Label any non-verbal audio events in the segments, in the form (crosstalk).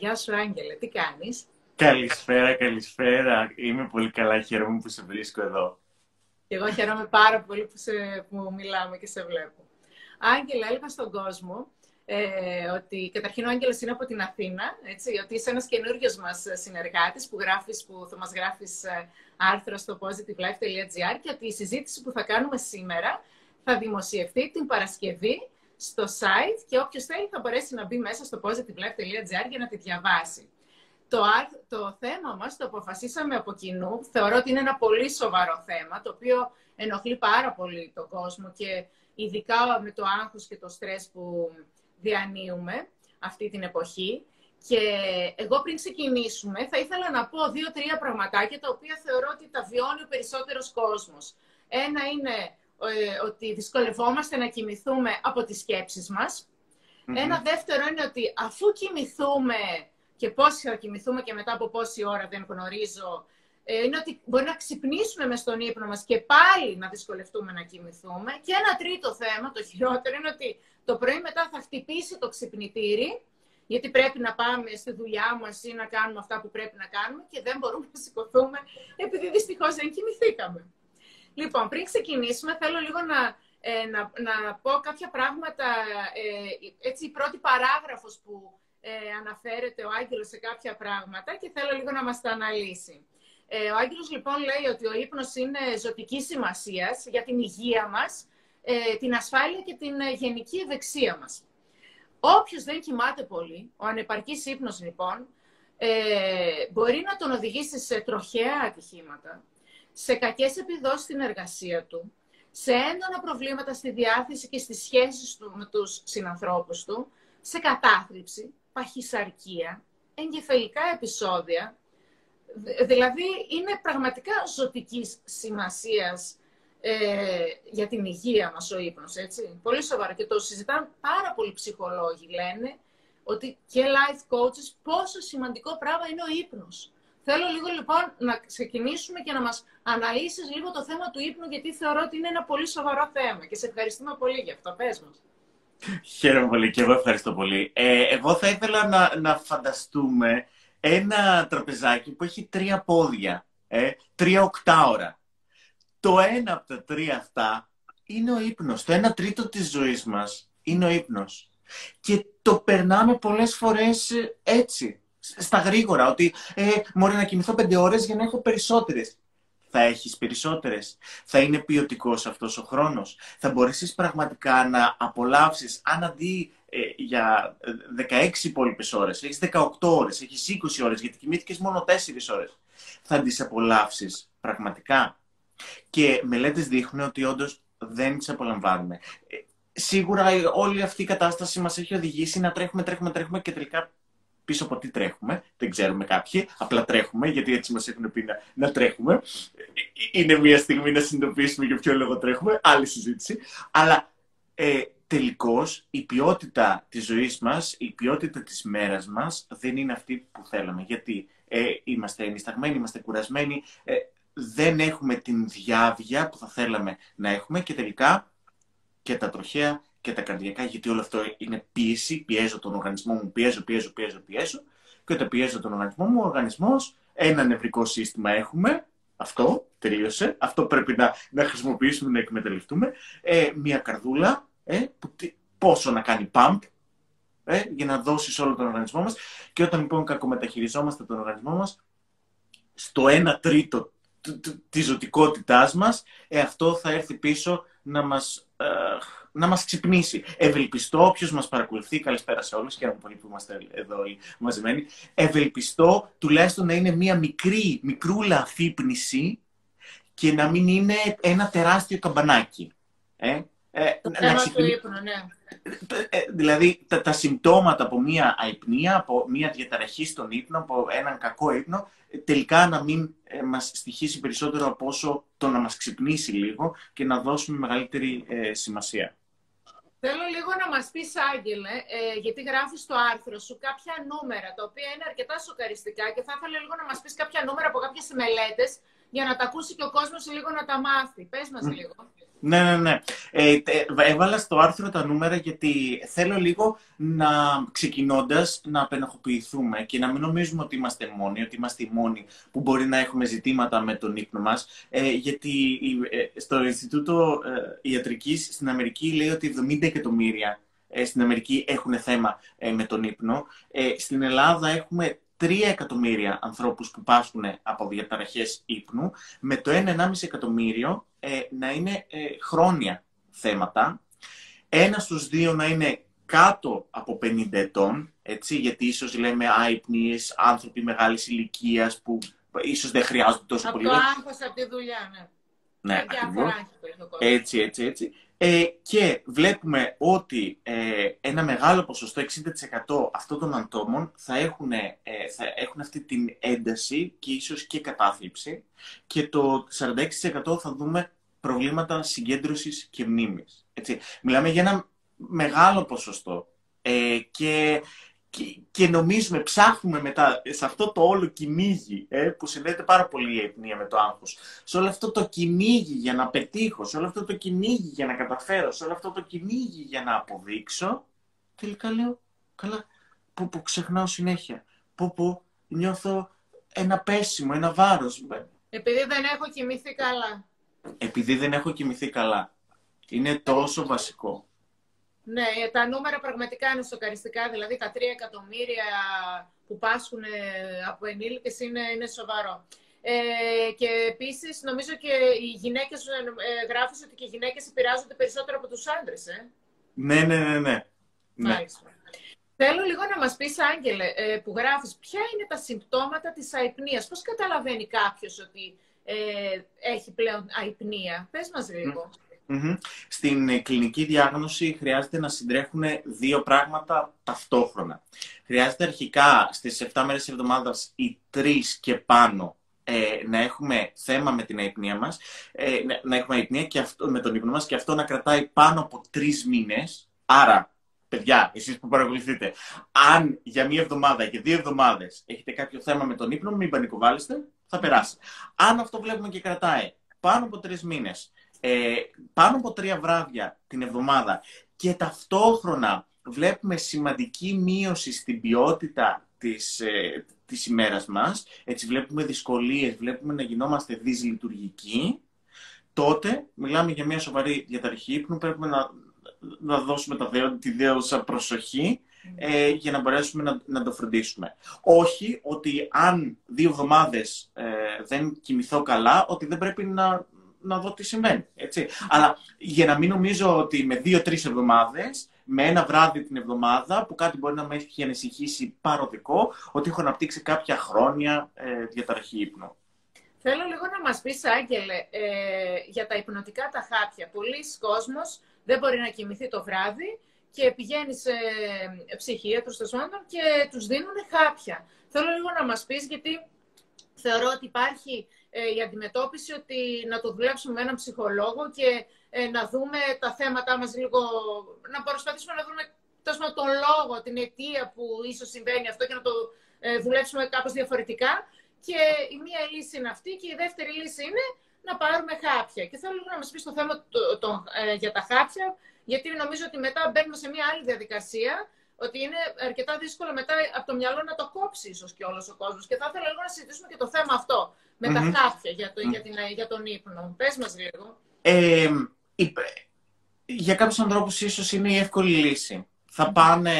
Γεια σου, Άγγελε. Τι κάνεις; Καλησπέρα, καλησπέρα. Είμαι πολύ καλά. Χαίρομαι που σε βρίσκω εδώ. Και εγώ χαίρομαι πάρα πολύ που, σε, που μιλάμε και σε βλέπω. Άγγελα, έλεγα στον κόσμο ε, ότι καταρχήν ο Άγγελος είναι από την Αθήνα, έτσι, ότι είσαι ένας καινούριος μας συνεργάτης που, γράφεις, που θα μας γράφεις ε, άρθρο στο positivelife.gr και ότι η συζήτηση που θα κάνουμε σήμερα θα δημοσιευτεί την Παρασκευή στο site και όποιος θέλει θα μπορέσει να μπει μέσα στο positivelife.gr για να τη διαβάσει. Το, το θέμα μας το αποφασίσαμε από κοινού. Θεωρώ ότι είναι ένα πολύ σοβαρό θέμα, το οποίο ενοχλεί πάρα πολύ τον κόσμο και ειδικά με το άγχος και το στρες που διανύουμε αυτή την εποχή. Και εγώ πριν ξεκινήσουμε θα ήθελα να πω δύο-τρία πραγματάκια τα οποία θεωρώ ότι τα βιώνει ο περισσότερος κόσμος. Ένα είναι ε, ότι δυσκολευόμαστε να κοιμηθούμε από τις σκέψεις μας. Ένα δεύτερο είναι ότι αφού κοιμηθούμε και πώς θα κοιμηθούμε και μετά από πόση ώρα δεν γνωρίζω, ε, είναι ότι μπορεί να ξυπνήσουμε μες στον ύπνο μας και πάλι να δυσκολευτούμε να κοιμηθούμε. Και ένα τρίτο θέμα, το χειρότερο, είναι ότι το πρωί μετά θα χτυπήσει το ξυπνητήρι, γιατί πρέπει να πάμε στη δουλειά μας ή να κάνουμε αυτά που πρέπει να κάνουμε και δεν μπορούμε να σηκωθούμε επειδή δυστυχώς δεν κοιμηθήκαμε. Λοιπόν, πριν ξεκινήσουμε, θέλω λίγο να, ε, να, να πω κάποια πράγματα. Ε, έτσι, η πρώτη παράγραφος που ε, αναφέρεται ο Άγγελος σε κάποια πράγματα και θέλω λίγο να μας τα αναλύσει. Ε, ο Άγγελος λοιπόν λέει ότι ο ύπνος είναι ζωτική σημασίας για την υγεία μας, ε, την ασφάλεια και την ε, γενική ευεξία μας. Όποιος δεν κοιμάται πολύ, ο ανεπαρκής ύπνος λοιπόν, ε, μπορεί να τον οδηγήσει σε τροχαία ατυχήματα, σε κακές επιδόσεις στην εργασία του, σε έντονα προβλήματα στη διάθεση και στις σχέσεις του με τους συνανθρώπους του, σε κατάθλιψη, παχυσαρκία, εγκεφαλικά επεισόδια. Δηλαδή, είναι πραγματικά ζωτικής σημασίας ε, για την υγεία μας ο ύπνος, έτσι. Πολύ σοβαρά. Και το συζητάνε πάρα πολλοί ψυχολόγοι, λένε, ότι και life coaches, πόσο σημαντικό πράγμα είναι ο ύπνος. Θέλω λίγο λοιπόν να ξεκινήσουμε και να μας αναλύσεις λίγο το θέμα του ύπνου, γιατί θεωρώ ότι είναι ένα πολύ σοβαρό θέμα και σε ευχαριστούμε πολύ γι' αυτό. Πες μας. Χαίρομαι πολύ και εγώ ευχαριστώ πολύ. Ε, εγώ θα ήθελα να, να φανταστούμε ένα τραπεζάκι που έχει τρία πόδια, ε, τρία οκτάωρα. Το ένα από τα τρία αυτά είναι ο ύπνος. Το ένα τρίτο της ζωής μας είναι ο ύπνος. Και το περνάμε πολλές φορές ε, έτσι στα γρήγορα, ότι ε, μπορεί να κοιμηθώ πέντε ώρες για να έχω περισσότερες. Θα έχεις περισσότερες. Θα είναι ποιοτικός αυτός ο χρόνος. Θα μπορέσεις πραγματικά να απολαύσεις, αν αντί ε, για 16 υπόλοιπες ώρες, έχεις 18 ώρες, έχεις 20 ώρες, γιατί κοιμήθηκες μόνο 4 ώρες. Θα τις απολαύσεις πραγματικά. Και μελέτες δείχνουν ότι όντως δεν τις απολαμβάνουμε. Ε, σίγουρα όλη αυτή η κατάσταση μας έχει οδηγήσει να τρέχουμε, τρέχουμε, τρέχουμε και τελικά πίσω από τι τρέχουμε. Δεν ξέρουμε κάποιοι. Απλά τρέχουμε, γιατί έτσι μας έχουν πει να, να τρέχουμε. Είναι μια στιγμή να συνειδητοποιήσουμε για ποιο λόγο τρέχουμε. Άλλη συζήτηση. Αλλά ε, τελικώς η ποιότητα της ζωής μας, η ποιότητα της μέρας μας δεν είναι αυτή που θέλαμε. Γιατί ε, είμαστε ενισταγμένοι, είμαστε κουρασμένοι. Ε, δεν έχουμε την διάβια που θα θέλαμε να έχουμε και τελικά και τα τροχαία και τα καρδιακά, γιατί όλο αυτό είναι πίεση. Πιέζω τον οργανισμό μου, πιέζω, πιέζω, πιέζω, πιέζω. Και όταν πιέζω τον οργανισμό μου, ο οργανισμός, ένα νευρικό σύστημα έχουμε. Αυτό τελείωσε. Αυτό πρέπει να, να χρησιμοποιήσουμε, να εκμεταλλευτούμε. Ε, μια καρδούλα, ε, που, πόσο να κάνει pump, ε, για να δώσει όλο τον οργανισμό μας. Και όταν λοιπόν κακομεταχειριζόμαστε τον οργανισμό μας, στο 1 τρίτο της ζωτικότητάς μας, ε, αυτό θα έρθει πίσω να μας ε, να μας ξυπνήσει. Ευελπιστώ, όποιος μας παρακολουθεί, καλησπέρα σε όλους, χαίρομαι πολύ που είμαστε εδώ μαζεμένοι, ευελπιστώ τουλάχιστον να είναι μια μικρή, μικρούλα αφύπνιση και να μην είναι ένα τεράστιο καμπανάκι. Ε; Ε, το θέμα του ύπνου, ναι. Ε, δηλαδή, τα, τα συμπτώματα από μια αϊπνία, από μια διαταραχή στον ύπνο, από έναν κακό ύπνο, τελικά να μην ε, μας στοιχήσει περισσότερο από όσο το να μας ξυπνήσει λίγο και να δώσουμε μεγαλύτερη ε, σημασία. Θέλω λίγο να μας πεις, Άγγελε, ε, γιατί γράφεις στο άρθρο σου κάποια νούμερα, τα οποία είναι αρκετά σοκαριστικά και θα ήθελα λίγο να μας πεις κάποια νούμερα από κάποιες μελέτες, για να τα ακούσει και ο κόσμος λίγο να τα μάθει. Πες μας λίγο. Ναι, ναι, ναι. Ε, έβαλα στο άρθρο τα νούμερα γιατί θέλω λίγο να ξεκινώντας να απεναχοποιηθούμε και να μην νομίζουμε ότι είμαστε μόνοι, ότι είμαστε οι μόνοι που μπορεί να έχουμε ζητήματα με τον ύπνο μας. Ε, γιατί ε, στο Ινστιτούτο ε, Ιατρικής στην Αμερική λέει ότι 70 εκατομμύρια ε, στην Αμερική έχουν θέμα με τον ύπνο. στην Ελλάδα έχουμε 3 εκατομμύρια ανθρώπους που πάσχουν από διαταραχές ύπνου, με το 1,5 εκατομμύριο ε, να είναι ε, χρόνια θέματα, ένα στους δύο να είναι κάτω από 50 ετών, έτσι, γιατί ίσως λέμε άϊπνιες, άνθρωποι μεγάλης ηλικίας που ίσως δεν χρειάζονται τόσο από πολύ. Από το άγχος, από τη δουλειά, ναι. Ναι, Έτσι, έτσι, έτσι. Ε, και βλέπουμε ότι ε, ένα μεγάλο ποσοστό, 60% αυτών των ατόμων θα έχουν, ε, θα έχουν αυτή την ένταση και ίσως και κατάθλιψη και το 46% θα δούμε προβλήματα συγκέντρωσης και μνήμης. Έτσι. Μιλάμε για ένα μεγάλο ποσοστό ε, και και, νομίζουμε, ψάχνουμε μετά σε αυτό το όλο κυνήγι ε, που συνδέεται πάρα πολύ η αιπνία με το άγχος. Σε όλο αυτό το κυνήγι για να πετύχω, σε όλο αυτό το κυνήγι για να καταφέρω, σε όλο αυτό το κυνήγι για να αποδείξω, τελικά λέω, καλά, που, που ξεχνάω συνέχεια, που, που νιώθω ένα πέσιμο, ένα βάρος. Επειδή δεν έχω κοιμηθεί καλά. Επειδή δεν έχω κοιμηθεί καλά. Είναι τόσο βασικό. Ναι, τα νούμερα πραγματικά είναι σοκαριστικά. Δηλαδή τα 3 εκατομμύρια που πάσχουν ε, από ενήλικες είναι, είναι σοβαρό. Ε, και επίσης νομίζω και οι γυναίκες, ε, ε γράφεις ότι και οι γυναίκες επηρεάζονται περισσότερο από τους άντρες, ε. Ναι, ναι, ναι, ναι. Μάλιστα. Θέλω λίγο να μας πεις, Άγγελε, ε, που γράφεις, ποια είναι τα συμπτώματα της αϊπνίας; Πώς καταλαβαίνει κάποιος ότι ε, έχει πλέον αϊπνία; Πες μας λίγο. Στην ε, κλινική διάγνωση χρειάζεται να συντρέχουν δύο πράγματα ταυτόχρονα. Χρειάζεται αρχικά στις 7 μέρες της εβδομάδας οι τρεις και πάνω ε, να έχουμε θέμα με την αϊπνία μας, ε, να έχουμε αϊπνία και αυτό, με τον ύπνο μας και αυτό να κρατάει πάνω από τρεις μήνες. Άρα, παιδιά, εσείς που παρακολουθείτε, αν για μία εβδομάδα και δύο εβδομάδες έχετε κάποιο θέμα με τον ύπνο, μην πανικοβάλλεστε, θα περάσει. Αν αυτό βλέπουμε και κρατάει πάνω από τρεις μήνες, ε, πάνω από τρία βράδια την εβδομάδα. Και ταυτόχρονα βλέπουμε σημαντική μείωση στην ποιότητα της, ε, της ημέρας μας, έτσι βλέπουμε δυσκολίες, βλέπουμε να γινόμαστε δυσλειτουργικοί, τότε μιλάμε για μια σοβαρή διαταραχή ύπνου, πρέπει να, να δώσουμε τα δέοντα, τη δέωσα προσοχή ε, για να μπορέσουμε να, να το φροντίσουμε. Όχι ότι αν δύο εβδομάδες ε, δεν κοιμηθώ καλά, ότι δεν πρέπει να να δω τι συμβαίνει. Έτσι. Αλλά για να μην νομίζω ότι με δύο-τρεις εβδομάδες, με ένα βράδυ την εβδομάδα, που κάτι μπορεί να με έχει ανησυχήσει παροδικό, ότι έχω αναπτύξει κάποια χρόνια ε, διαταραχή ύπνου. Θέλω λίγο να μας πεις, Άγγελε, ε, για τα υπνοτικά τα χάπια. Πολλοί κόσμος δεν μπορεί να κοιμηθεί το βράδυ και πηγαίνει σε ψυχίατρους και τους δίνουν χάπια. Θέλω λίγο να μας πεις, γιατί θεωρώ ότι υπάρχει ε, η αντιμετώπιση ότι να το δουλέψουμε με έναν ψυχολόγο και ε, να δούμε τα θέματα μας λίγο, να προσπαθήσουμε να δούμε τόσο τον λόγο, την αιτία που ίσως συμβαίνει αυτό και να το ε, δουλέψουμε κάπως διαφορετικά. Και η μία λύση είναι αυτή και η δεύτερη λύση είναι να πάρουμε χάπια. Και θέλω να μας πεις το θέμα το, το, ε, για τα χάπια, γιατί νομίζω ότι μετά μπαίνουμε σε μια άλλη διαδικασία ότι είναι αρκετά δύσκολο μετά από το μυαλό να το κόψει ίσως και όλο ο κόσμος. Και θα ήθελα λίγο να συζητήσουμε και το θέμα αυτό με τα χάπια για, το, για, την, για τον ύπνο. Πες μας λίγο. Ε, για κάποιους ανθρώπους ίσως είναι η εύκολη λύση. Θα πάνε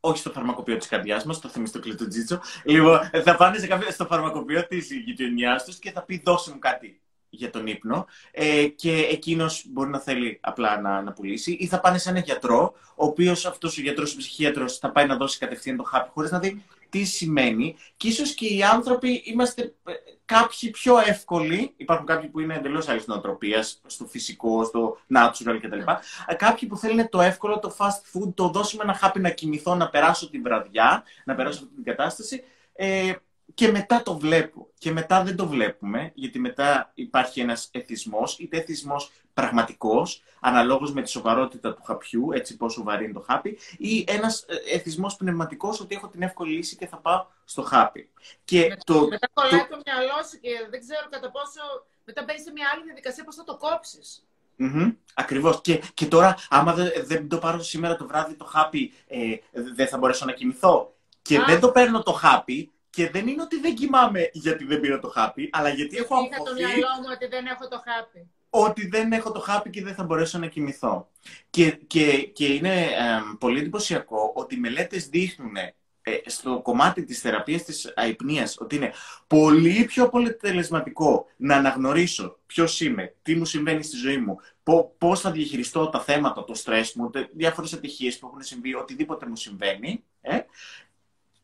όχι στο φαρμακοποιό της καρδιάς μας, το θυμιστό του Τζίτσο. Λοιπόν, θα πάνε σε κάποιο, στο φαρμακοποιό της γειτονιάς τους και θα πει: Δώσε μου κάτι για τον ύπνο ε, και εκείνος μπορεί να θέλει απλά να, να πουλήσει ή θα πάνε σε έναν γιατρό, ο οποίος αυτός ο γιατρός, ο ψυχίατρος θα πάει να δώσει κατευθείαν το χάπι χωρίς να δει τι σημαίνει και ίσως και οι άνθρωποι είμαστε ε, κάποιοι πιο εύκολοι, υπάρχουν κάποιοι που είναι εντελώς άλλης νοοτροπίας, στο φυσικό, στο natural κτλ. Ε, κάποιοι που θέλουν το εύκολο, το fast food, το δώσουμε ένα χάπι να κοιμηθώ, να περάσω την βραδιά, να περάσω αυτή την κατάσταση. Ε, και μετά το βλέπω. Και μετά δεν το βλέπουμε, γιατί μετά υπάρχει ένας εθισμός, είτε εθισμός πραγματικός, αναλόγως με τη σοβαρότητα του χαπιού, έτσι πόσο βαρύ είναι το χάπι, ή ένας ε, εθισμός πνευματικός ότι έχω την εύκολη λύση και θα πάω στο χάπι. Και με, το, μετά κολλάει το, το μυαλό σου και δεν ξέρω κατά πόσο μετά μπαίνεις σε μια άλλη διαδικασία πώς θα το κόψεις. Mm-hmm. Ακριβώς. Και, και τώρα, άμα δεν, δεν το πάρω σήμερα το βράδυ το χάπι, ε, δεν θα μπορέσω να κοιμηθώ. Και δεν το παίρνω το χάπι, και δεν είναι ότι δεν κοιμάμαι γιατί δεν πήρα το χάπι, αλλά γιατί έχω αγχωθεί... Είχα το μυαλό μου ότι δεν έχω το χάπι. Ότι δεν έχω το χάπι και δεν θα μπορέσω να κοιμηθώ. Και, και, και είναι πολύ εντυπωσιακό ότι οι μελέτες δείχνουν ε, στο κομμάτι της θεραπείας της αϊπνίας ότι είναι πολύ πιο αποτελεσματικό να αναγνωρίσω ποιος είμαι, τι μου συμβαίνει στη ζωή μου, πώς θα διαχειριστώ τα θέματα, το στρες μου, διάφορες ατυχίες που έχουν συμβεί, οτιδήποτε μου συμβαίνει, ε,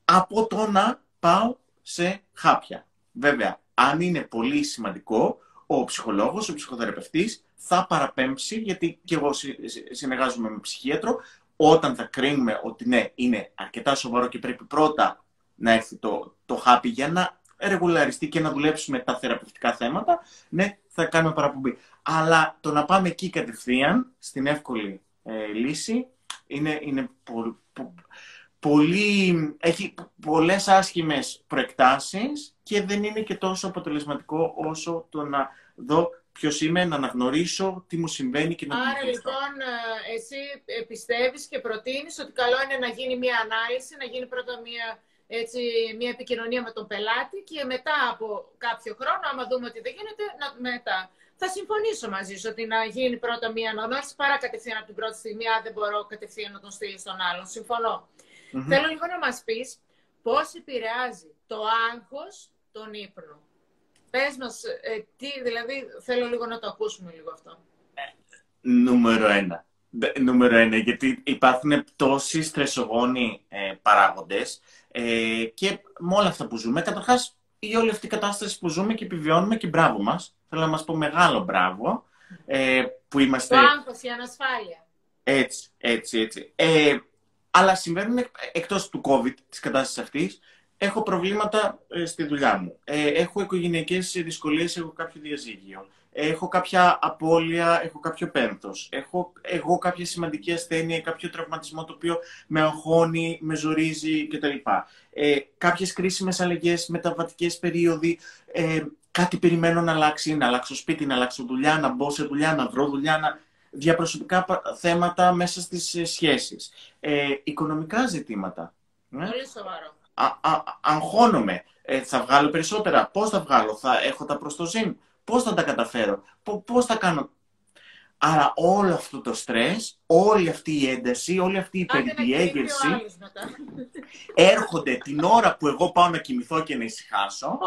από το να πάω σε χάπια. Βέβαια, αν είναι πολύ σημαντικό, ο ψυχολόγος, ο ψυχοθεραπευτής θα παραπέμψει, γιατί και εγώ συνεργάζομαι με ψυχίατρο, όταν θα κρίνουμε ότι ναι, είναι αρκετά σοβαρό και πρέπει πρώτα να έρθει το, το χάπι για να ρεγουλαριστεί και να δουλέψουμε τα θεραπευτικά θέματα, ναι, θα κάνουμε παραπομπή. Αλλά το να πάμε εκεί κατευθείαν, στην εύκολη ε, λύση, είναι, είναι πολύ, πολύ, έχει πολλές άσχημες προεκτάσεις και δεν είναι και τόσο αποτελεσματικό όσο το να δω ποιος είμαι, να αναγνωρίσω τι μου συμβαίνει και να Άρα λοιπόν ε, εσύ πιστεύεις και προτείνεις ότι καλό είναι να γίνει μια ανάλυση, να γίνει πρώτα μια, έτσι, μια επικοινωνία με τον πελάτη και μετά από κάποιο χρόνο, άμα δούμε ότι δεν γίνεται, να, μετά. Θα συμφωνήσω μαζί σου ότι να γίνει πρώτα μια αναγνώριση παρά κατευθείαν από την πρώτη στιγμή, αν δεν μπορώ κατευθείαν να τον στείλει στον άλλον. Συμφωνώ. Mm-hmm. Θέλω λίγο να μας πεις πώς επηρεάζει το άγχος τον ύπνο. Πες μας, ε, τι, δηλαδή θέλω λίγο να το ακούσουμε λίγο αυτό. νούμερο ένα. Νούμερο ένα, γιατί υπάρχουν τόσοι στρεσογόνοι ε, παράγοντες ε, και με όλα αυτά που ζούμε, καταρχάς η όλη αυτή η κατάσταση που ζούμε και επιβιώνουμε και μπράβο μας. Θέλω να μας πω μεγάλο μπράβο ε, που είμαστε... Το άγχος, η ανασφάλεια. Έτσι, έτσι, έτσι. Ε, αλλά συμβαίνουν εκτός του COVID, της κατάστασης αυτής. Έχω προβλήματα ε, στη δουλειά μου. Ε, έχω οικογενειακές δυσκολίες, έχω κάποιο διαζύγιο. Έχω κάποια απώλεια, έχω κάποιο πένθος. Έχω εγώ κάποια σημαντική ασθένεια, κάποιο τραυματισμό το οποίο με αγχώνει, με ζορίζει κτλ. Ε, κάποιες κρίσιμες αλλαγές, μεταβατικές περίοδοι, ε, κάτι περιμένω να αλλάξει, να αλλάξω σπίτι, να αλλάξω δουλειά, να μπω σε δουλειά, να βρω δουλειά, να διαπροσωπικά θέματα μέσα στις ε, σχέσεις. Ε, οικονομικά ζητήματα. Ναι. Πολύ σοβαρό. Α, α, αγχώνομαι. Ε, θα βγάλω περισσότερα. Πώς θα βγάλω; Θα έχω τα προστοζήν. Πώς θα τα καταφέρω; Πώς θα κάνω; Άρα όλο αυτό το στρες, όλη αυτή η ένταση, όλη αυτή η υπερδιέγερση έρχονται την ώρα που εγώ πάω να κοιμηθώ και να ησυχάσω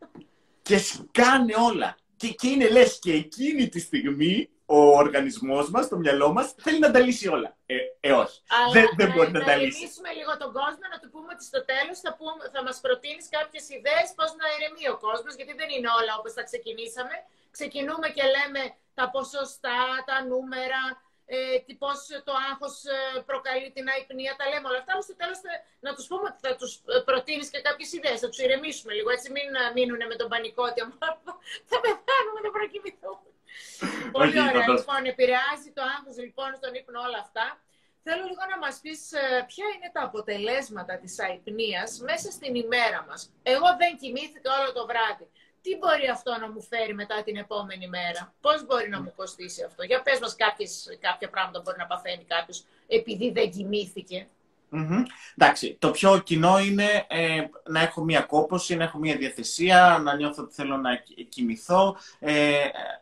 (laughs) και σκάνε όλα. Και, και είναι λες και εκείνη τη στιγμή ο οργανισμός μας, το μυαλό μας, θέλει να τα λύσει όλα. Ε, ε όχι. Αλλά, δεν, δεν μπορεί να, να, τα λύσει. Να λύσουμε λίγο τον κόσμο, να του πούμε ότι στο τέλος θα, θα μας προτείνεις κάποιες ιδέες πώς να ηρεμεί ο κόσμος, γιατί δεν είναι όλα όπως τα ξεκινήσαμε. Ξεκινούμε και λέμε τα ποσοστά, τα νούμερα, ε, πώς το άγχος ε, προκαλεί την αϊπνία, τα λέμε όλα αυτά, αλλά στο τέλος να τους πούμε ότι θα τους ε, προτείνεις και κάποιες ιδέες, θα τους ηρεμήσουμε λίγο, έτσι μην ε, μείνουν με τον πανικό ότι θα πεθάνουμε να προκυμηθούμε. Πολύ ωραία. Λοιπόν, επηρεάζει το άγχος λοιπόν στον ύπνο όλα αυτά. Θέλω λίγο να μας πεις ποια είναι τα αποτελέσματα της αϊπνίας μέσα στην ημέρα μας. Εγώ δεν κοιμήθηκα όλο το βράδυ τι μπορεί αυτό να μου φέρει μετά την επόμενη μέρα; Πώς μπορεί να μου κοστίσει αυτό; Για πες μας κάποιες, κάποια πράγματα μπορεί να παθαίνει κάποιος επειδή δεν κοιμήθηκε. Mm-hmm. Εντάξει, το πιο κοινό είναι ε, να έχω μία κόπωση, να έχω μία διαθεσία, να νιώθω ότι θέλω να κοιμηθώ. Ε,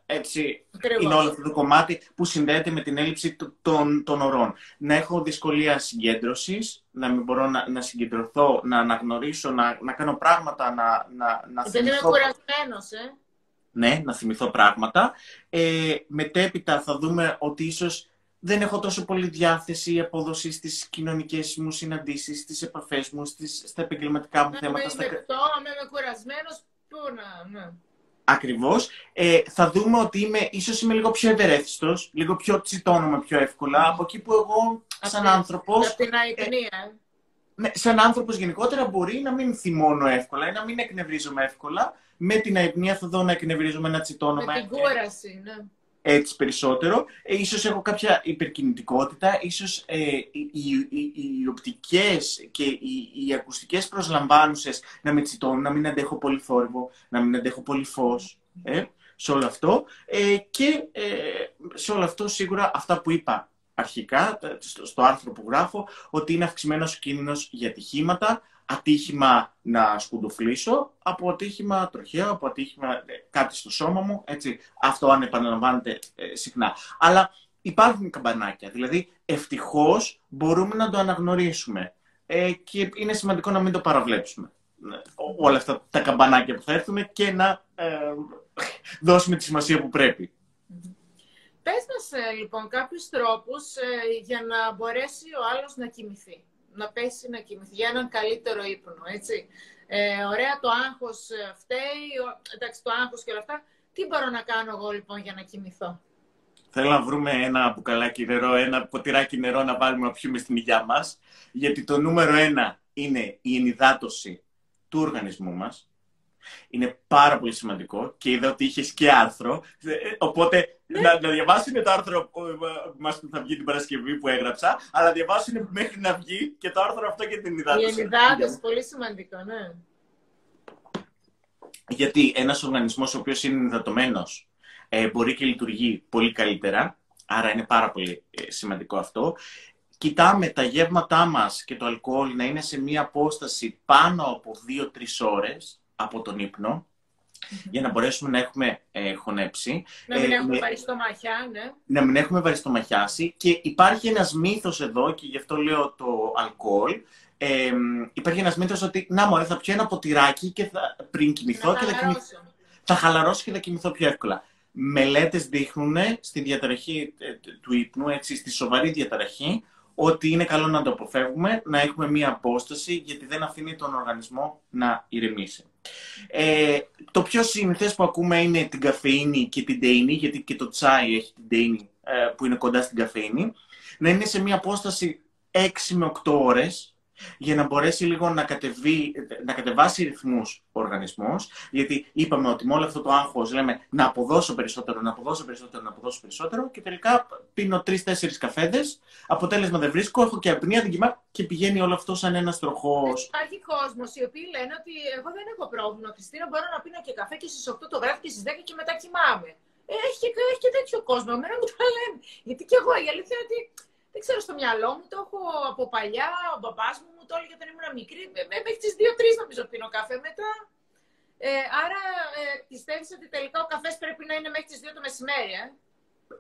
έτσι είναι όλο αυτό το κομμάτι που συνδέεται με την έλλειψη των, των ορών. Να έχω δυσκολία συγκέντρωσης, να μην μπορώ να, να συγκεντρωθώ, να αναγνωρίσω, να, να κάνω πράγματα, να, να, να Δεν είμαι κουρασμένος, ε. Ναι, να θυμηθώ πράγματα. Ε, μετέπειτα θα δούμε ότι ίσως δεν έχω τόσο πολύ διάθεση ή απόδοση στις κοινωνικές μου συναντήσεις, στις επαφές μου, στις, στα επαγγελματικά μου θέματα. Στα... είμαι κουρασμένος, πού να. Ναι. Ακριβώς. Ε, θα δούμε ότι είμαι, ίσως είμαι λίγο πιο ευερέθιστος, λίγο πιο τσιτώνομαι πιο εύκολα, από εκεί που εγώ σαν άνθρωπος. Από την αϊπνία. Ε, ναι, σαν άνθρωπος γενικότερα μπορεί να μην θυμώνω εύκολα ή να μην εκνευρίζομαι εύκολα. Με την αϊπνία θα δω να εκνευρίζομαι, να τσιτώνομαι. Με την κούραση, ναι. Έτσι περισσότερο. Ε, ίσως έχω κάποια υπερκινητικότητα, ίσως ε, οι, οι, οι, οπτικές και οι, οι ακουστικές προσλαμβάνουσες να με τσιτώνουν, να μην αντέχω πολύ θόρυβο, να μην αντέχω πολύ φως, ε, σε όλο αυτό. Ε, και ε, σε όλο αυτό σίγουρα αυτά που είπα αρχικά, στο, στο άρθρο που γράφω, ότι είναι αυξημένος ο κίνδυνος για ατυχήματα, ατύχημα να σκουντοφλήσω, από ατύχημα τροχαίο, από ατύχημα ε, κάτι στο σώμα μου, έτσι. Αυτό αν επαναλαμβάνεται ε, συχνά. Αλλά υπάρχουν καμπανάκια, δηλαδή ευτυχώς μπορούμε να το αναγνωρίσουμε ε, και είναι σημαντικό να μην το παραβλέψουμε. Ε, όλα αυτά τα καμπανάκια που θα έρθουν και να ε, δώσουμε τη σημασία που πρέπει. Πες μας λοιπόν κάποιους τρόπους για να μπορέσει ο άλλος να κοιμηθεί να πέσει να κοιμηθεί για έναν καλύτερο ύπνο, έτσι. Ε, ωραία, το άγχος ε, φταίει, εντάξει, το άγχος και όλα αυτά. Τι μπορώ να κάνω εγώ λοιπόν για να κοιμηθώ; Θέλω να βρούμε ένα μπουκαλάκι νερό, ένα ποτηράκι νερό να βάλουμε να πιούμε στην υγειά μας, γιατί το νούμερο ένα είναι η ενυδάτωση του οργανισμού μας. Είναι πάρα πολύ σημαντικό και είδα ότι είχες και άρθρο. Ε, οπότε ναι. να, να διαβάσουν το άρθρο που μας θα βγει την Παρασκευή που έγραψα, αλλά διαβάσουν μέχρι να βγει και το άρθρο αυτό και την υδάτωση. Η ενυδάτωση, πολύ σημαντικό, ναι. Γιατί ένας οργανισμός ο οποίος είναι ενυδατωμένος ε, μπορεί και λειτουργεί πολύ καλύτερα, άρα είναι πάρα πολύ ε, σημαντικό αυτό. Κοιτάμε τα γεύματά μας και το αλκοόλ να είναι σε μία απόσταση πάνω από 2-3 ώρες, από τον ύπνο, για να μπορέσουμε να έχουμε ε, χωνέψει. Να μην ε, έχουμε βαριστομαχιά, ναι. Να μην έχουμε βαριστομαχιάσει. Και υπάρχει ένας μύθος εδώ, και γι' αυτό λέω το αλκοόλ, ε, υπάρχει ένας μύθος ότι να μου θα πιω ένα ποτηράκι και θα, πριν κοιμηθώ και θα κοιμηθώ. Θα χαλαρώσω και θα κοιμηθώ πιο εύκολα. Μελέτες δείχνουν στη διαταραχή ε, του ύπνου, έτσι, στη σοβαρή διαταραχή, ότι είναι καλό να το αποφεύγουμε, να έχουμε μία απόσταση, γιατί δεν αφήνει τον οργανισμό να ηρεμήσει. Ε, το πιο συνηθές που ακούμε είναι την καφεΐνη και την τεΐνη, γιατί και το τσάι έχει την τεΐνη ε, που είναι κοντά στην καφεΐνη, να είναι σε μία απόσταση 6 με 8 ώρες, για να μπορέσει λίγο να, κατεβεί, να κατεβάσει ρυθμούς ο οργανισμός, γιατί είπαμε ότι με όλο αυτό το άγχος λέμε να αποδώσω περισσότερο, να αποδώσω περισσότερο, να αποδώσω περισσότερο και τελικά πίνω τρει-τέσσερι καφέδες, αποτέλεσμα δεν βρίσκω, έχω και απνία, δεν κοιμά και πηγαίνει όλο αυτό σαν ένας τροχός. Υπάρχει κόσμος οι οποίοι λένε ότι εγώ δεν έχω πρόβλημα, Χριστίνα, μπορώ να πίνω και καφέ και στις 8 το βράδυ και στις 10 και μετά κοιμάμαι. Έχει και, έχει και τέτοιο κόσμο. Εμένα μου το λένε. Γιατί και εγώ η αλήθεια είναι ότι δεν ξέρω, στο μυαλό μου το έχω από παλιά. Ο μπαμπάς μου μου το έλεγε όταν ήμουν μικρή. Μέχρι τις 2-3 νομίζω πίνω καφέ μετά. Ε, άρα ε, πιστεύεις ότι τελικά ο καφές πρέπει να είναι μέχρι τις 2 το μεσημέρι, ε;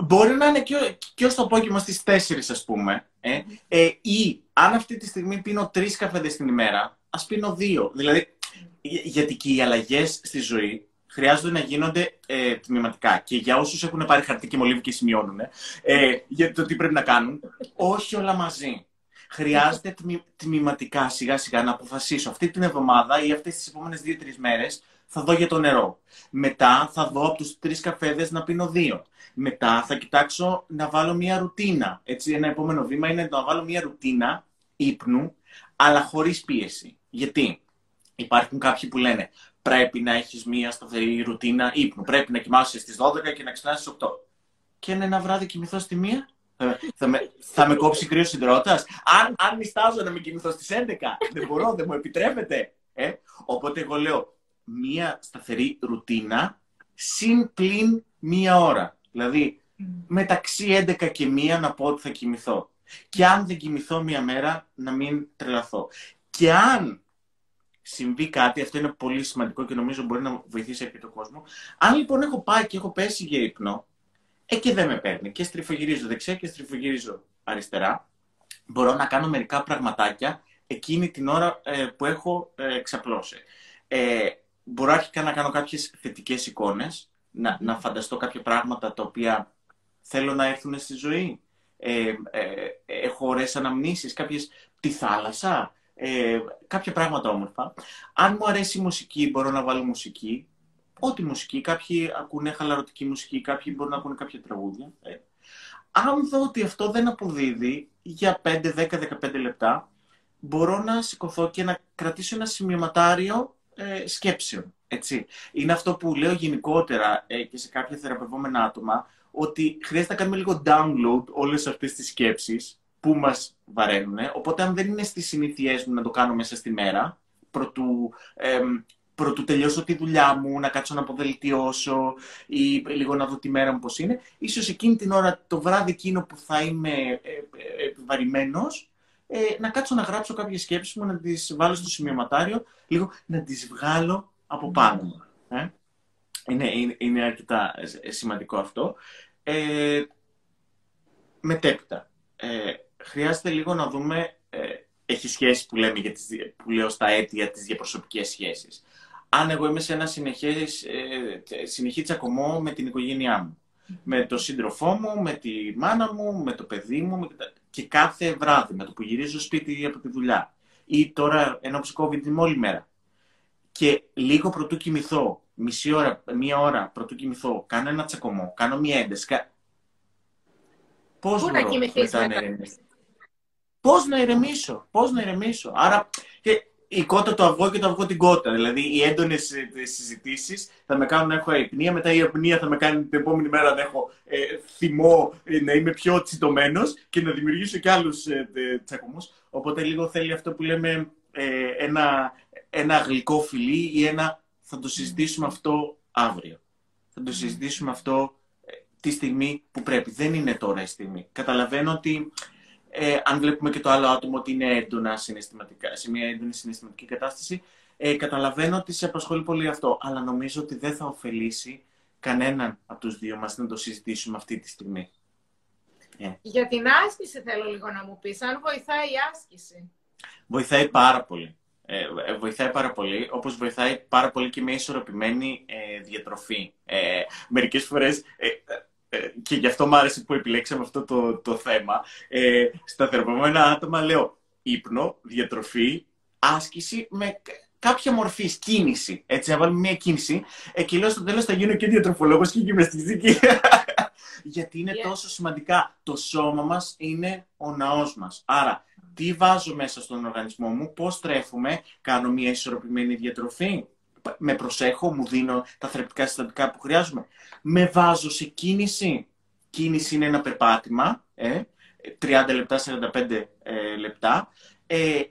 Μπορεί να είναι και, και ως το απόγευμα στις 4, ας πούμε. Ε. ε, ή αν αυτή τη στιγμή πίνω τρεις καφέδες την ημέρα, ας πίνω δύο. Δηλαδή, γιατί και οι αλλαγές στη ζωή χρειάζονται να γίνονται ε, τμηματικά. Και για όσους έχουν πάρει χαρτί και μολύβι και σημειώνουν ε, για το τι πρέπει να κάνουν, όχι όλα μαζί. Χρειάζεται τμη, τμηματικά σιγά σιγά να αποφασίσω αυτή την εβδομάδα ή αυτές τις επόμενες δύο-τρεις μέρες θα δω για το νερό. Μετά θα δω από τους τρεις καφέδες να πίνω δύο. Μετά θα κοιτάξω να βάλω μια ρουτίνα. Έτσι, ένα επόμενο βήμα είναι να βάλω μια ρουτίνα ύπνου, αλλά χωρίς πίεση. Γιατί; Υπάρχουν κάποιοι που λένε πρέπει να έχεις μία σταθερή ρουτίνα ύπνου. Πρέπει να κοιμάσαι στις 12 και να ξυπνάς στις 8. Και ένα βράδυ κοιμηθώ στη μία. Θα, με, θα με κόψει κρύος συντρότα. Αν, αν νιστάζω να μην κοιμηθώ στις 11, δεν μπορώ, δεν μου επιτρέπεται. Ε; Οπότε εγώ λέω μία σταθερή ρουτίνα συν πλην μία ώρα. Δηλαδή μεταξύ 11 και μία να πω ότι θα κοιμηθώ. Και αν δεν κοιμηθώ μία μέρα να μην τρελαθώ. Και αν συμβεί κάτι, αυτό είναι πολύ σημαντικό και νομίζω μπορεί να βοηθήσει αρκετό κόσμο. Αν λοιπόν έχω πάει και έχω πέσει για ύπνο, ε, και δεν με παίρνει και στριφογυρίζω δεξιά και στριφογυρίζω αριστερά, μπορώ να κάνω μερικά πραγματάκια εκείνη την ώρα ε, που έχω ε, ξαπλώσει. Ε, μπορώ αρχικά να κάνω κάποιες θετικές εικόνες, να, να φανταστώ κάποια πράγματα τα οποία θέλω να έρθουν στη ζωή. Ε, ε, έχω ωραίες αναμνήσεις, κάποιες τη θάλασσα, ε, κάποια πράγματα όμορφα. Αν μου αρέσει η μουσική, μπορώ να βάλω μουσική. Ό,τι μουσική. Κάποιοι ακούνε χαλαρωτική μουσική, κάποιοι μπορούν να ακούνε κάποια τραγούδια. Ε. Αν δω ότι αυτό δεν αποδίδει για 5, 10, 15 λεπτά, μπορώ να σηκωθώ και να κρατήσω ένα σημειωματάριο ε, σκέψεων. Έτσι. Είναι αυτό που λέω γενικότερα ε, και σε κάποια θεραπευόμενα άτομα, ότι χρειάζεται να κάνουμε λίγο download όλες αυτές τις σκέψεις που μας βαραίνουν. Οπότε αν δεν είναι στις συνήθειές μου να το κάνω μέσα στη μέρα, προτού, πρωτού τελειώσω τη δουλειά μου, να κάτσω να αποβελτιώσω ή λίγο να δω τη μέρα μου πώς είναι, ίσως εκείνη την ώρα, το βράδυ εκείνο που θα είμαι ε, ε, επιβαρημένος, ε, να κάτσω να γράψω κάποιες σκέψεις μου, να τις βάλω στο σημειωματάριο, λίγο να τις βγάλω από πάνω μου. Ε; Είναι, είναι, είναι αρκετά σημαντικό αυτό. Ε, μετέπειτα, ε, χρειάζεται λίγο να δούμε, ε, έχει σχέση που, λέμε για τις, που λέω στα αίτια τις διαπροσωπικές σχέσεις. Αν εγώ είμαι σε ένα συνεχές, ε, συνεχή τσακωμό με την οικογένειά μου, με τον σύντροφό μου, με τη μάνα μου, με το παιδί μου και κάθε βράδυ με το που γυρίζω σπίτι από τη δουλειά ή τώρα ενώ COVID την όλη μέρα και λίγο πρωτού κοιμηθώ, μισή ώρα, μία ώρα πρωτού κοιμηθώ, κάνω ένα τσακωμό, κάνω μία ένταση. Πώς Πού να κοιμηθείς μετά, να ηρεμήσω. Πώς να ηρεμήσω, πώς να ηρεμήσω. Άρα, και η κότα το αυγό και το αυγό την κότα. Δηλαδή, οι έντονες συζητήσεις θα με κάνουν να έχω αϊπνία, μετά η αϊπνία θα με κάνει την επόμενη μέρα να έχω ε, θυμό, ε, να είμαι πιο τσιτωμένο και να δημιουργήσω και άλλους ε, τσακωμούς. Οπότε, λίγο θέλει αυτό που λέμε ε, ένα, ένα γλυκό φιλί ή ένα θα το συζητήσουμε αυτό αύριο. Θα το συζητήσουμε αυτό τη στιγμή που πρέπει. Δεν είναι τώρα η στιγμή. Καταλαβαίνω ότι ε, αν βλέπουμε και το άλλο άτομο ότι είναι έντονα συναισθηματικά, σε μια έντονη συναισθηματική κατάσταση, ε, καταλαβαίνω ότι σε απασχολεί πολύ αυτό. Αλλά νομίζω ότι δεν θα ωφελήσει κανέναν από τους δύο μας να το συζητήσουμε αυτή τη στιγμή. Ε. Για την άσκηση θέλω λίγο να μου πεις, αν βοηθάει η άσκηση. Βοηθάει πάρα πολύ. Ε, ε βοηθάει πάρα πολύ, όπως βοηθάει πάρα πολύ και μια ισορροπημένη ε, διατροφή. Ε, μερικές φορές ε, ε, και γι' αυτό μου άρεσε που επιλέξαμε αυτό το, το θέμα, ε, στα θερμομένα άτομα λέω ύπνο, διατροφή, άσκηση με κάποια μορφή κίνηση. Έτσι, να βάλουμε μια κίνηση. Ε, και λέω στο τέλος θα γίνω και διατροφολόγος και γυμναστική. (laughs) Γιατί είναι τόσο σημαντικά. Το σώμα μας είναι ο ναός μας. Άρα, τι βάζω μέσα στον οργανισμό μου, πώς τρέφουμε, κάνω μια ισορροπημένη διατροφή με προσέχω, μου δίνω τα θρεπτικά συστατικά που χρειάζομαι. Με βάζω σε κίνηση. Κίνηση είναι ένα περπάτημα, ε, 30 λεπτά, 45 ε, λεπτά. Ε,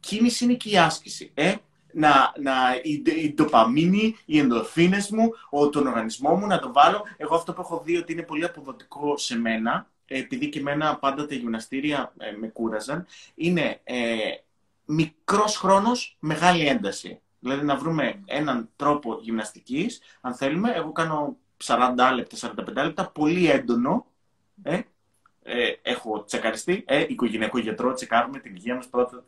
κίνηση είναι και η άσκηση. Ε. Να, να, η, η ντοπαμίνη, οι ενδορφίνες μου, ο, τον οργανισμό μου, να το βάλω. Εγώ αυτό που έχω δει ότι είναι πολύ αποδοτικό σε μένα, επειδή και μένα πάντα τα γυμναστήρια ε, με κούραζαν, είναι ε, μικρός χρόνος, μεγάλη ένταση. Δηλαδή να βρούμε έναν τρόπο γυμναστικής, αν θέλουμε. Εγώ κάνω 40 λεπτά, 45 λεπτά, πολύ έντονο. Ε, ε, έχω τσεκαριστεί, ε, οικογενειακό γιατρό, τσεκάρουμε την υγεία μας πρώτα,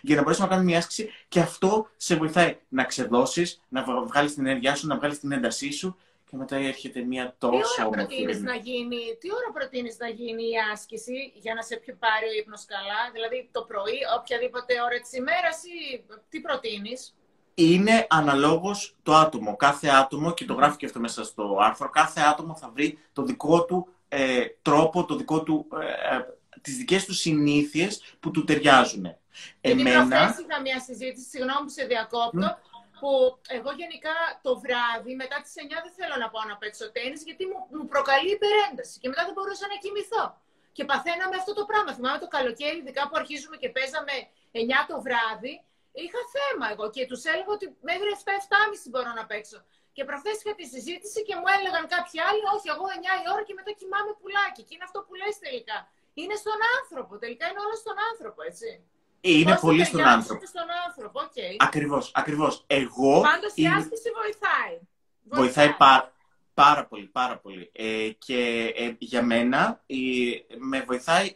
για να μπορέσουμε να κάνουμε μια άσκηση και αυτό σε βοηθάει να ξεδώσεις, να βγάλεις την ενέργειά σου, να βγάλεις την έντασή σου και μετά έρχεται μια τόσο τι ώρα προτείνεις να γίνει, Τι ώρα προτείνεις να γίνει η άσκηση για να σε πιο πάρει ο ύπνος καλά, δηλαδή το πρωί, οποιαδήποτε ώρα της ημέρας ή τι προτείνεις; Είναι αναλόγως το άτομο. Κάθε άτομο, και το γράφει και αυτό μέσα στο άρθρο, κάθε άτομο θα βρει το δικό του ε, τρόπο, το δικό του, ε, ε τις δικές του συνήθειες που του ταιριάζουν. Γιατί Εμένα... είχα μια συζήτηση, συγγνώμη που σε διακόπτω, που εγώ γενικά το βράδυ, μετά τις 9 δεν θέλω να πάω να παίξω τέννις, γιατί μου, μου προκαλεί υπερένταση και μετά δεν μπορούσα να κοιμηθώ. Και παθαίναμε αυτό το πράγμα. Θυμάμαι το καλοκαίρι, ειδικά που αρχίζουμε και παίζαμε 9 το βράδυ, είχα θέμα εγώ και τους έλεγα ότι μέχρι 7-7,5 μπορώ να παίξω. Και προχθές είχα τη συζήτηση και μου έλεγαν κάποιοι άλλοι, όχι, εγώ 9 η ώρα και μετά κοιμάμαι πουλάκι. Και είναι αυτό που λες τελικά. Είναι στον άνθρωπο, τελικά είναι όλο στον άνθρωπο, έτσι. Είναι πολύ στον άνθρωπο. στον άνθρωπο, okay. Ακριβώς, ακριβώς. Εγώ... Πάντως η άσκηση βοηθάει. Βοηθάει, πάρα πολύ, πάρα πολύ. Ε, και ε, για μένα με βοηθάει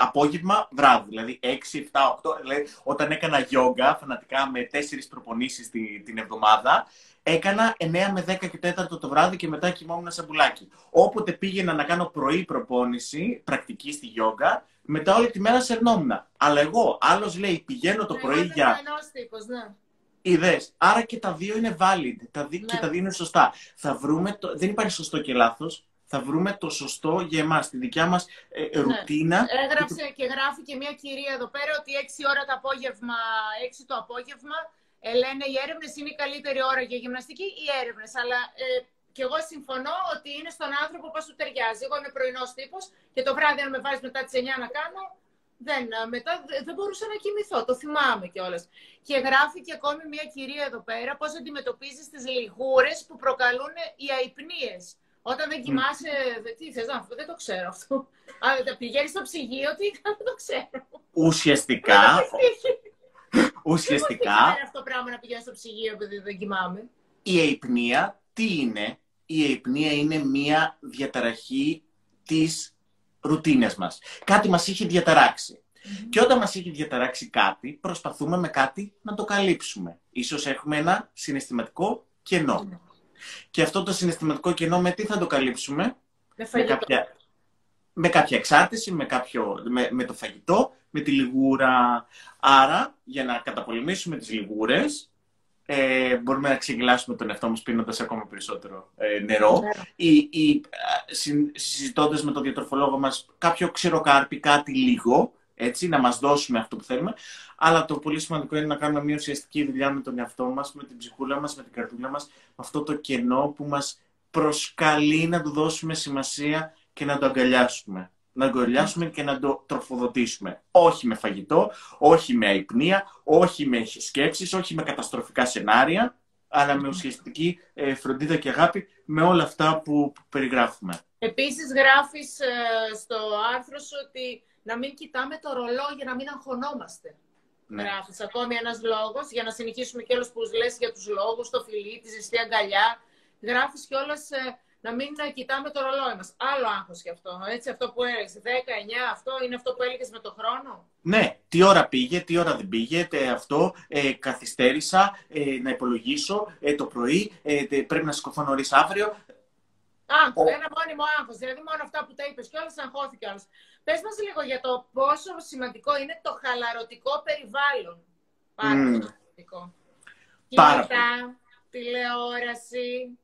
απόγευμα, βράδυ. Δηλαδή 6, 7, 8. Δηλαδή, όταν έκανα γιόγκα φανατικά με 4 προπονήσεις την, την εβδομάδα, έκανα 9 με 10 και 4 το βράδυ και μετά κοιμόμουν σαν πουλάκι. Όποτε πήγαινα να κάνω πρωί προπόνηση, πρακτική στη γιόγκα, μετά όλη τη μέρα σερνόμουν. Αλλά εγώ, άλλος λέει, πηγαίνω το ναι, πρωί για. Τύπος, ναι. Είδες. Άρα και τα δύο είναι valid. Τα δι... Και ναι. τα δύο είναι σωστά. Θα βρούμε το... Δεν υπάρχει σωστό και λάθος. Θα βρούμε το σωστό για εμάς, τη δικιά μας ε, ναι. ρουτίνα. Έγραψε και, γράφει και μια κυρία εδώ πέρα ότι 6 ώρα το απόγευμα, 6 το απόγευμα, ε, λένε οι έρευνες είναι η καλύτερη ώρα για γυμναστική ή έρευνες. Αλλά ε, και εγώ συμφωνώ ότι είναι στον άνθρωπο πώς του ταιριάζει. Εγώ είμαι πρωινός τύπος και το βράδυ, αν με βάζεις μετά τις 9 να κάνω, δεν, μετά δεν μπορούσα να κοιμηθώ. Το θυμάμαι κιόλας. Και γράφει και ακόμη μια κυρία εδώ πέρα πώς αντιμετωπίζεις τις λιγούρες που προκαλούν οι αϊπνίες. Όταν δεν κοιμάσαι. Τι θες να δεν το ξέρω αυτό. Πηγαίνεις στο ψυγείο, τι (laughs) δεν το ξέρω. Ουσιαστικά. (laughs) Ουσιαστικά. Δεν αυτό το πράγμα να πηγαίνει στο ψυγείο επειδή δεν κοιμάμαι. Η αϊπνία τι είναι; Η αϊπνία είναι μία διαταραχή της ρουτίνες μας. Κάτι μας έχει διαταράξει. Και όταν μας έχει διαταράξει κάτι, προσπαθούμε με κάτι να το καλύψουμε. Ίσως έχουμε ένα συναισθηματικό κενό. Και αυτό το συναισθηματικό κενό με τι θα το καλύψουμε; Με, κάποια, με κάποια εξάρτηση, με, κάποιο, με, με το φαγητό, με τη λιγούρα. Άρα, για να καταπολεμήσουμε τις λιγούρες, ε, μπορούμε να ξεγελάσουμε τον εαυτό μας πίνοντας ακόμα περισσότερο ε, νερό ή, ή συζητώντας με τον διατροφολόγο μας κάποιο ξηροκάρπι, κάτι λίγο, έτσι, να μας δώσουμε αυτό που θέλουμε. Αλλά το πολύ σημαντικό είναι να κάνουμε μια ουσιαστική δουλειά με τον εαυτό μας, με την ψυχούλα μας, με την καρδούλα μας, με αυτό το κενό που μας προσκαλεί να του δώσουμε σημασία και να το αγκαλιάσουμε να αγκαλιάσουμε και να το τροφοδοτήσουμε. Όχι με φαγητό, όχι με αϊπνία, όχι με σκέψεις, όχι με καταστροφικά σενάρια, αλλά με ουσιαστική ε, φροντίδα και αγάπη με όλα αυτά που, περιγράφουμε. Επίσης γράφεις ε, στο άρθρο σου ότι να μην κοιτάμε το ρολό για να μην αγχωνόμαστε. Ναι. Γράφεις ακόμη ένας λόγος, για να συνεχίσουμε και όλους που λες για τους λόγους, το φιλί, τη ζεστή αγκαλιά. Γράφεις κιόλας ε, να μην κοιτάμε το ρολόι μας. Άλλο άγχος και αυτό. Έτσι, αυτό που έλεγε. 10, 9, αυτό είναι αυτό που έλεγε με το χρόνο; Ναι, τι ώρα πήγε, τι ώρα δεν πήγε, αυτό, ε, καθυστέρησα ε, να υπολογίσω ε, το πρωί, ε, πρέπει να σηκωθώ νωρίς αύριο. Άγχος, oh. ένα μόνιμο άγχος. Δηλαδή, μόνο αυτά που τα είπες και όλα αγχώθηκε όλος. Πες μας λίγο για το πόσο σημαντικό είναι το χαλαρωτικό περιβάλλον. Πάρα mm. πολύ σημαντικό. Κινητά, τηλεόραση,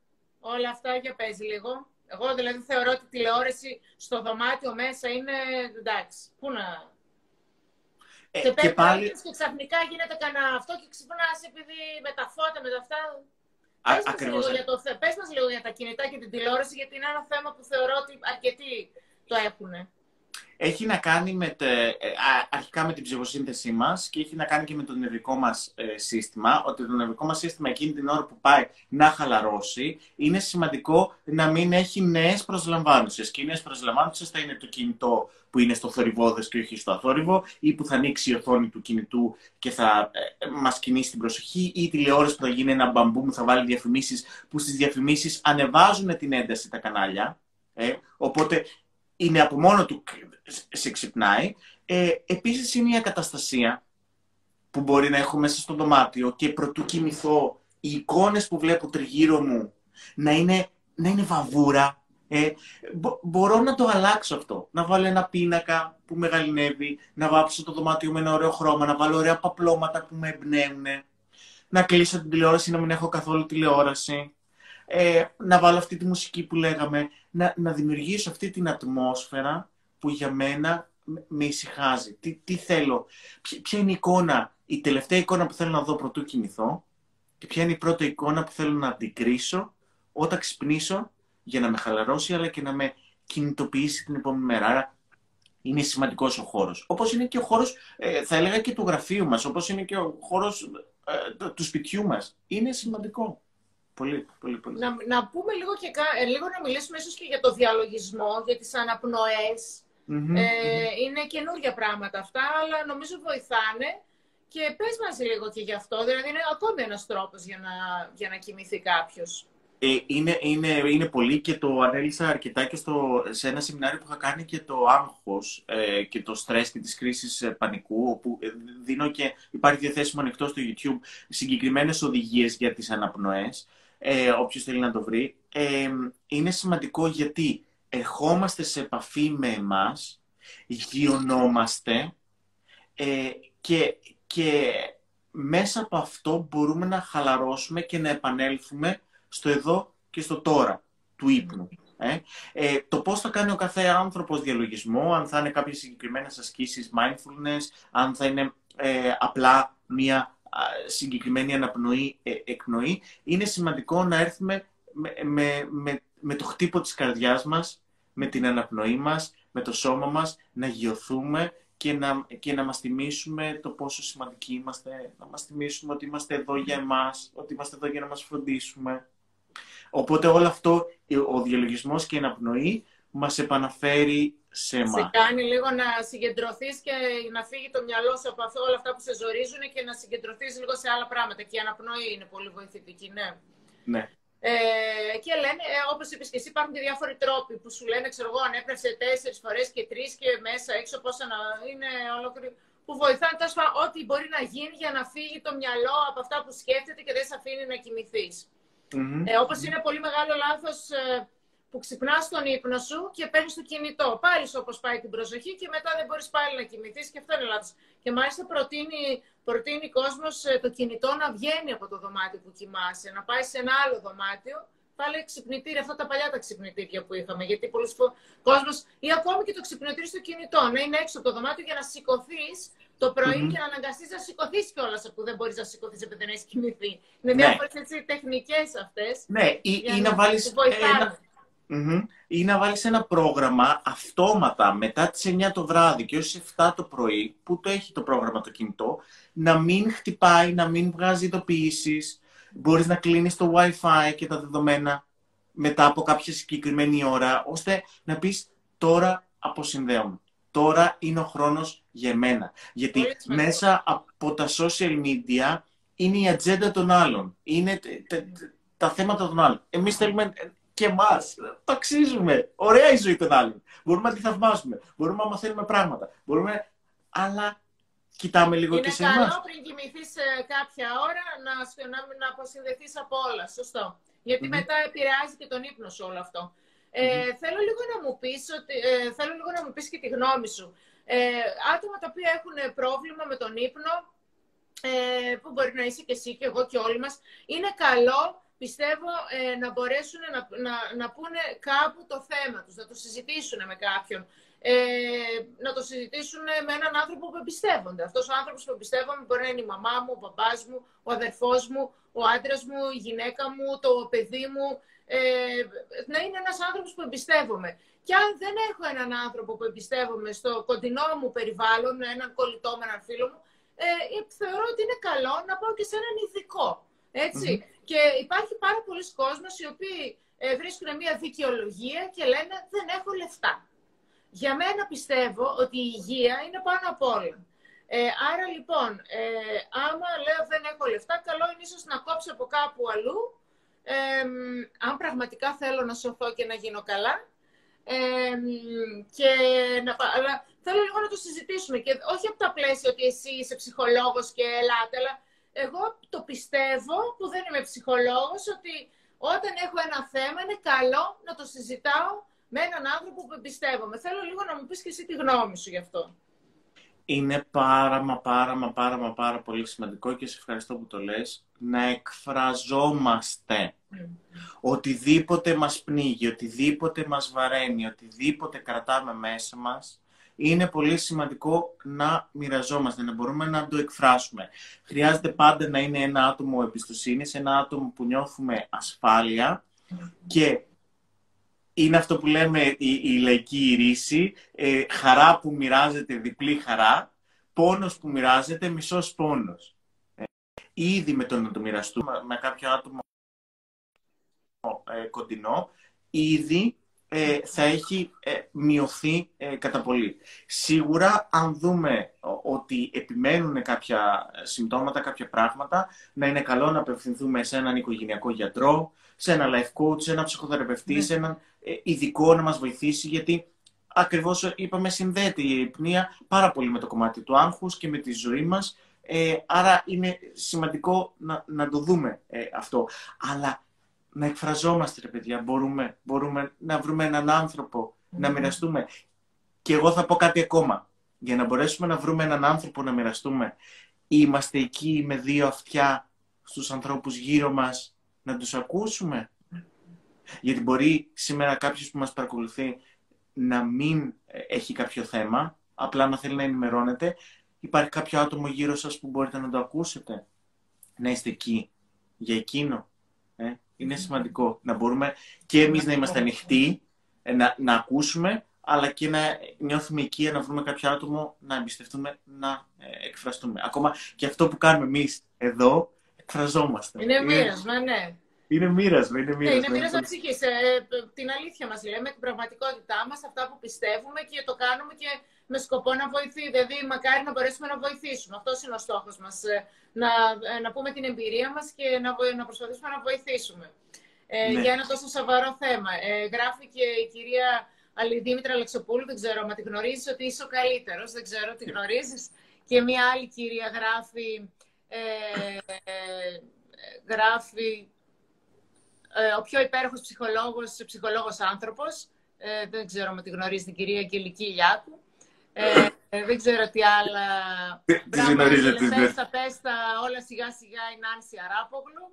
όλα αυτά για παίζει λίγο. Εγώ δηλαδή θεωρώ ότι η τηλεόραση στο δωμάτιο μέσα είναι εντάξει. Πού να. Ε, και, και, πάλι... και ξαφνικά γίνεται κανένα αυτό και ξυπνάς επειδή με τα φώτα, με τα αυτά. Α, πες, μας λίγο για το, πες μας λίγο για τα κινητά και την τηλεόραση, γιατί είναι ένα θέμα που θεωρώ ότι αρκετοί το έχουν έχει να κάνει με τε, ε, αρχικά με την ψυχοσύνθεσή μας και έχει να κάνει και με το νευρικό μας ε, σύστημα, ότι το νευρικό μας σύστημα εκείνη την ώρα που πάει να χαλαρώσει, είναι σημαντικό να μην έχει νέες προσλαμβάνουσες. Και οι νέες προσλαμβάνουσες θα είναι το κινητό που είναι στο θορυβόδες και όχι στο αθόρυβο, ή που θα ανοίξει η οθόνη του κινητού και θα ε, μας κινήσει την προσοχή, ή η τηλεόραση που θα γίνει ένα μπαμπού που θα βάλει διαφημίσεις, που στις διαφημίσεις ανεβάζουν την ένταση τα κανάλια. Ε, οπότε είναι από μόνο του σε ξυπνάει. Ε, επίσης είναι η ακαταστασία που μπορεί να έχω μέσα στο δωμάτιο και προτού κοιμηθώ οι εικόνες που βλέπω τριγύρω μου να είναι, να είναι βαβούρα. Ε, μπορώ να το αλλάξω αυτό. Να βάλω ένα πίνακα που με γαλινεύει, να βάψω το δωμάτιο με ένα ωραίο χρώμα, να βάλω ωραία παπλώματα που με εμπνέουν, να κλείσω την τηλεόραση, να μην έχω καθόλου τηλεόραση, ε, να βάλω αυτή τη μουσική που λέγαμε, να, να δημιουργήσω αυτή την ατμόσφαιρα που για μένα με ησυχάζει. Τι, τι θέλω, ποια είναι η εικόνα, η τελευταία εικόνα που θέλω να δω πρωτού κοιμηθώ και ποια είναι η πρώτη εικόνα που θέλω να αντικρίσω όταν ξυπνήσω για να με χαλαρώσει αλλά και να με κινητοποιήσει την επόμενη μέρα. Άρα είναι σημαντικός ο χώρος. Όπως είναι και ο χώρος, ε, θα έλεγα και του γραφείου μας, όπως είναι και ο χώρος ε, του σπιτιού μας. Είναι σημαντικό. Πολύ, πολύ, πολύ. Να, να πούμε λίγο, και, ε, λίγο να μιλήσουμε ίσως και για το διαλογισμό, για τις αναπνοές. Ε, είναι καινούργια πράγματα αυτά, αλλά νομίζω βοηθάνε. Και πες μας λίγο και γι' αυτό, δηλαδή είναι ακόμη ένας τρόπος για να, για να κοιμηθεί κάποιος. Ε, είναι, είναι, είναι πολύ και το ανέλησα αρκετά και στο, σε ένα σεμινάριο που είχα κάνει και το άγχος ε, και το στρες και τις κρίσεις ε, πανικού, όπου ε, δίνω και υπάρχει διαθέσιμο ανοιχτό στο YouTube συγκεκριμένες οδηγίες για τις αναπνοές, ε, όποιος θέλει να το βρει. Ε, είναι σημαντικό γιατί ερχόμαστε σε επαφή με εμάς, γιονόμαστε ε, και, και μέσα από αυτό μπορούμε να χαλαρώσουμε και να επανέλθουμε στο εδώ και στο τώρα του ύπνου. Ε. Ε, το πώς θα κάνει ο κάθε άνθρωπος διαλογισμό, αν θα είναι κάποιες συγκεκριμένες ασκήσεις mindfulness, αν θα είναι ε, απλά μία συγκεκριμένη αναπνοή, ε, εκπνοή, είναι σημαντικό να έρθουμε με, με, με, με το χτύπο της καρδιάς μας, με την αναπνοή μας, με το σώμα μας, να γιωθούμε και να, και να μας θυμίσουμε το πόσο σημαντικοί είμαστε, να μας θυμίσουμε ότι είμαστε εδώ για εμάς, ότι είμαστε εδώ για να μας φροντίσουμε. Οπότε όλο αυτό, ο διαλογισμός και η αναπνοή μας επαναφέρει σε εμάς. Σε κάνει λίγο να συγκεντρωθείς και να φύγει το μυαλό σου από αυτό, όλα αυτά που σε ζορίζουν και να συγκεντρωθείς λίγο σε άλλα πράγματα. Και η αναπνοή είναι πολύ βοηθητική, ναι. Ναι. Ε, και λένε, ε, όπως είπες και εσύ, υπάρχουν και διάφοροι τρόποι που σου λένε, ξέρω εγώ, αν έπρεψε τέσσερις φορές και τρεις και μέσα έξω πόσα να είναι ολόκληρο που βοηθάνε τόσο ό,τι μπορεί να γίνει για να φύγει το μυαλό από αυτά που σκέφτεται και δεν σε αφήνει να κοιμηθείς. Mm-hmm. Ε, όπως είναι πολύ μεγάλο λάθος ε, που ξυπνάς τον ύπνο σου και παίρνεις το κινητό. Πάλι όπως πάει την προσοχή και μετά δεν μπορείς πάλι να κοιμηθείς και αυτό είναι λάθος. Και μάλιστα προτείνει, προτείνει κόσμος ε, το κινητό να βγαίνει από το δωμάτιο που κοιμάσαι, να πάει σε ένα άλλο δωμάτιο. Πάλι ξυπνητήρια, αυτά τα παλιά τα ξυπνητήρια που είχαμε. Γιατί πολλοί κόσμος, ή ακόμη και το ξυπνητήρι στο κινητό, να είναι έξω από το δωμάτιο για να σηκωθείς το πρωί mm-hmm. και να αναγκαστείς να σηκωθείς κιόλας που δεν μπορείς να σηκωθείς επειδή δεν έχεις κοιμηθεί. Είναι ναι. διάφορες τεχνικές αυτές. Ναι, ή, ή να βάλεις mm Ή να βάλεις ένα πρόγραμμα αυτόματα μετά τις 9 το βράδυ και ως 7 το πρωί, που το έχει το πρόγραμμα το κινητό, να μην χτυπάει, να μην βγάζει ειδοποιήσεις. Μπορείς να κλείνεις το Wi-Fi και τα δεδομένα μετά από κάποια συγκεκριμένη ώρα, ώστε να πεις τώρα αποσυνδέομαι. Τώρα είναι ο χρόνος για μένα. Γιατί μέσα από τα social media είναι η ατζέντα των άλλων. Είναι τα θέματα των άλλων. Εμείς θέλουμε και εμά. Το αξίζουμε. Ωραία η ζωή των άλλων. Μπορούμε να τη θαυμάσουμε. Μπορούμε να μαθαίνουμε πράγματα. Μπορούμε... Αλλά κοιτάμε λίγο Είναι και σε εμάς. Είναι καλό πριν κοιμηθείς κάποια ώρα να, να, να αποσυνδεθείς από όλα. Σωστό. Γιατί μετά επηρεάζει και τον ύπνο σου όλο αυτό. Ε, θέλω, λίγο να μου πεις ότι, ε, θέλω λίγο να μου πεις και τη γνώμη σου. Ε, άτομα τα οποία έχουν πρόβλημα με τον ύπνο, ε, που μπορεί να είσαι και εσύ και εγώ και όλοι μας, είναι καλό πιστεύω ε, να μπορέσουν να, να, να πούνε κάπου το θέμα τους, να το συζητήσουν με κάποιον. Ε, να το συζητήσουν με έναν άνθρωπο που εμπιστεύονται. Αυτός ο άνθρωπος που εμπιστεύομαι μπορεί να είναι η μαμά μου, ο παπάς μου, ο αδερφός μου, ο άντρας μου, η γυναίκα μου, το παιδί μου. Ε, να είναι ένας άνθρωπος που εμπιστεύομαι. Και αν δεν έχω έναν άνθρωπο που εμπιστεύομαι στο κοντινό μου περιβάλλον, έναν κολλητό με έναν φίλο μου, ε, θεωρώ ότι είναι καλό να πάω και σε έναν ειδικό. Έτσι. Και υπάρχει πάρα πολλοί κόσμος οι οποίοι ε, βρίσκουν μια δικαιολογία και λένε δεν έχω λεφτά. Για μένα πιστεύω ότι η υγεία είναι πάνω απ' όλα. Ε, άρα λοιπόν, ε, άμα λέω δεν έχω λεφτά, καλό είναι ίσως να κόψω από κάπου αλλού, ε, αν πραγματικά θέλω να σωθώ και να γίνω καλά. Ε, και να, αλλά θέλω λίγο να το συζητήσουμε και όχι από τα πλαίσια ότι εσύ είσαι ψυχολόγος και ελάτε, αλλά εγώ το πιστεύω, που δεν είμαι ψυχολόγος, ότι όταν έχω ένα θέμα είναι καλό να το συζητάω με έναν άνθρωπο που εμπιστεύομαι. Θέλω λίγο να μου πεις και εσύ τη γνώμη σου γι' αυτό. Είναι πάρα μα πάρα μα πάρα μα πάρα πολύ σημαντικό και σε ευχαριστώ που το λες να εκφραζόμαστε. Mm. Οτιδήποτε μας πνίγει, οτιδήποτε μας βαραίνει, οτιδήποτε κρατάμε μέσα μας είναι πολύ σημαντικό να μοιραζόμαστε, να μπορούμε να το εκφράσουμε. Χρειάζεται πάντα να είναι ένα άτομο εμπιστοσύνης, ένα άτομο που νιώθουμε ασφάλεια και είναι αυτό που λέμε η, η λαϊκή ρίση, ε, χαρά που μοιράζεται διπλή χαρά, πόνος που μοιράζεται μισός πόνος. Ε, ήδη με το να το μοιραστούμε με κάποιο άτομο ε, κοντινό, ήδη ε, θα έχει ε, μειωθεί ε, κατά πολύ. Σίγουρα, αν δούμε ότι επιμένουν κάποια συμπτώματα, κάποια πράγματα, να είναι καλό να απευθυνθούμε σε έναν οικογενειακό γιατρό, σε ένα life coach, σε έναν ψυχοθεραπευτή, ναι. σε έναν ειδικό να μας βοηθήσει, γιατί ακριβώς είπαμε συνδέεται η υπνία πάρα πολύ με το κομμάτι του άγχους και με τη ζωή μας, άρα είναι σημαντικό να, να το δούμε αυτό. Αλλά να εκφραζόμαστε, ρε παιδιά. Μπορούμε, μπορούμε να βρούμε έναν άνθρωπο, να μοιραστούμε. Και εγώ θα πω κάτι ακόμα. Για να μπορέσουμε να βρούμε έναν άνθρωπο να μοιραστούμε, είμαστε εκεί με δύο αυτιά στους ανθρώπους γύρω μας να τους ακούσουμε; Γιατί μπορεί σήμερα κάποιος που μας παρακολουθεί να μην ε, έχει κάποιο θέμα, απλά να θέλει να ενημερώνεται. Υπάρχει κάποιο άτομο γύρω σας που μπορείτε να το ακούσετε; Να είστε εκεί για εκείνο. Ε; Είναι σημαντικό να μπορούμε και εμείς να είμαστε ανοιχτοί, ε, να, να ακούσουμε, αλλά και να νιώθουμε οικία, να βρούμε κάποιο άτομο, να εμπιστευτούμε, να ε, εκφραστούμε. Ακόμα και αυτό που κάνουμε εμείς εδώ, εκφραζόμαστε. Είναι μοίρασμα, ναι. Είναι μοίρασμα, είναι μοίρασμα. Ναι, είναι μοίρασμα ψυχής. Ε, την αλήθεια μας λέμε, την πραγματικότητά μας, αυτά που πιστεύουμε και το κάνουμε και με σκοπό να βοηθήσει. Δηλαδή, μακάρι να μπορέσουμε να βοηθήσουμε. Αυτός είναι ο στόχος μας. Ε, να, ε, να πούμε την εμπειρία μας και να, να προσπαθήσουμε να βοηθήσουμε. Ε, ναι. Για ένα τόσο σοβαρό θέμα. Ε, γράφει και η κυρία Αλιδήμητρα Αλεξοπούλου, δεν ξέρω, μα τη γνωρίζεις ότι είσαι ο καλύτερος. Δεν ξέρω, τη γνωρίζεις. Και μια άλλη κυρία γράφει. Ε, ε, γράφει ε, ο πιο υπέροχος ψυχολόγος, ψυχολόγος άνθρωπος. Ε, δεν ξέρω με τη γνωρίζει την κυρία Αγγελική Ηλιάκου. Ε, ε, δεν ξέρω τι άλλα. Τι γνωρίζετε. Ναι. Πέστα, πέστα, όλα σιγά σιγά η Νάνση Αράπογλου.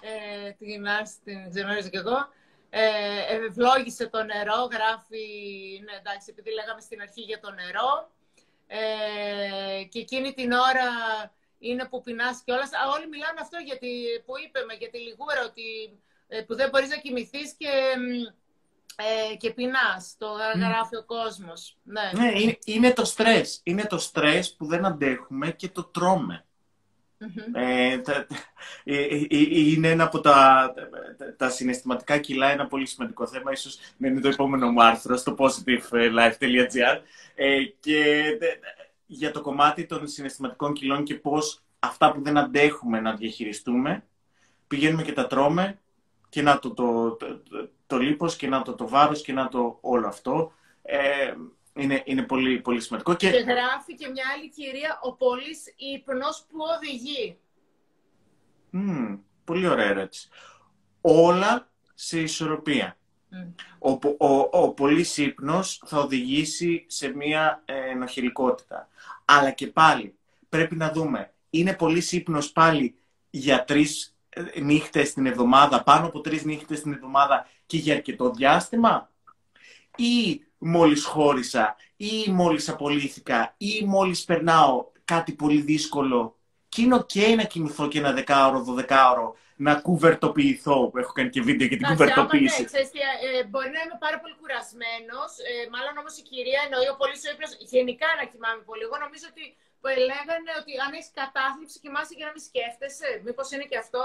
Ε, την Νάνση την γνωρίζω κι εγώ. Ε, ευλόγησε το νερό, γράφει, ναι εντάξει, επειδή λέγαμε στην αρχή για το νερό. Ε, και εκείνη την ώρα είναι που πεινάς και όλα. Όλοι μιλάνε αυτό γιατί, που είπαμε για τη λιγούρα, ότι ε, που δεν μπορείς να κοιμηθείς και, ε, και πεινάς. Το γράφει ο κόσμος. Ναι, ναι είναι, είναι, το στρες. Είναι το στρες που δεν αντέχουμε και το τρώμε. Ε, ε, είναι ένα από τα, τα συναισθηματικά κιλά, ένα πολύ σημαντικό θέμα. Ίσως να είναι το επόμενο μου άρθρο στο positivelife.gr και για το κομμάτι των συναισθηματικών κιλών και πώς αυτά που δεν αντέχουμε να διαχειριστούμε, πηγαίνουμε και τα τρώμε και να το, το, το, το λίπος και να το, το βάρος και να το όλο αυτό. Ε, είναι, είναι πολύ, πολύ σημαντικό. Και... και γράφει και μια άλλη κυρία, ο πολύς ύπνος που οδηγεί. Mm, πολύ ωραία ερώτηση. Όλα σε ισορροπία. Ο, ο, ο πολύς ύπνος θα οδηγήσει σε μια ε, ενοχειρικότητα. Αλλά και πάλι πρέπει να δούμε, είναι πολύς ύπνος πάλι για τρεις νύχτες την εβδομάδα, πάνω από τρεις νύχτες την εβδομάδα και για αρκετό διάστημα; Ή μόλις χώρισα ή μόλις απολύθηκα ή μόλις περνάω κάτι πολύ δύσκολο και είναι ok να κοιμηθώ και ένα δεκάωρο, δωδεκάωρο, να κουβερτοποιηθώ. Έχω κάνει και βίντεο για την κουβερτοποίηση. Ναι, ξέρεις, ε, μπορεί να είμαι πάρα πολύ κουρασμένος. Ε, μάλλον όμως η κυρία εννοεί ο πολύ ο ύπνο. Γενικά να κοιμάμαι πολύ. Εγώ νομίζω ότι που λέγανε ότι αν έχεις κατάθλιψη κοιμάσαι για να μην σκέφτεσαι. Μήπως είναι και αυτό;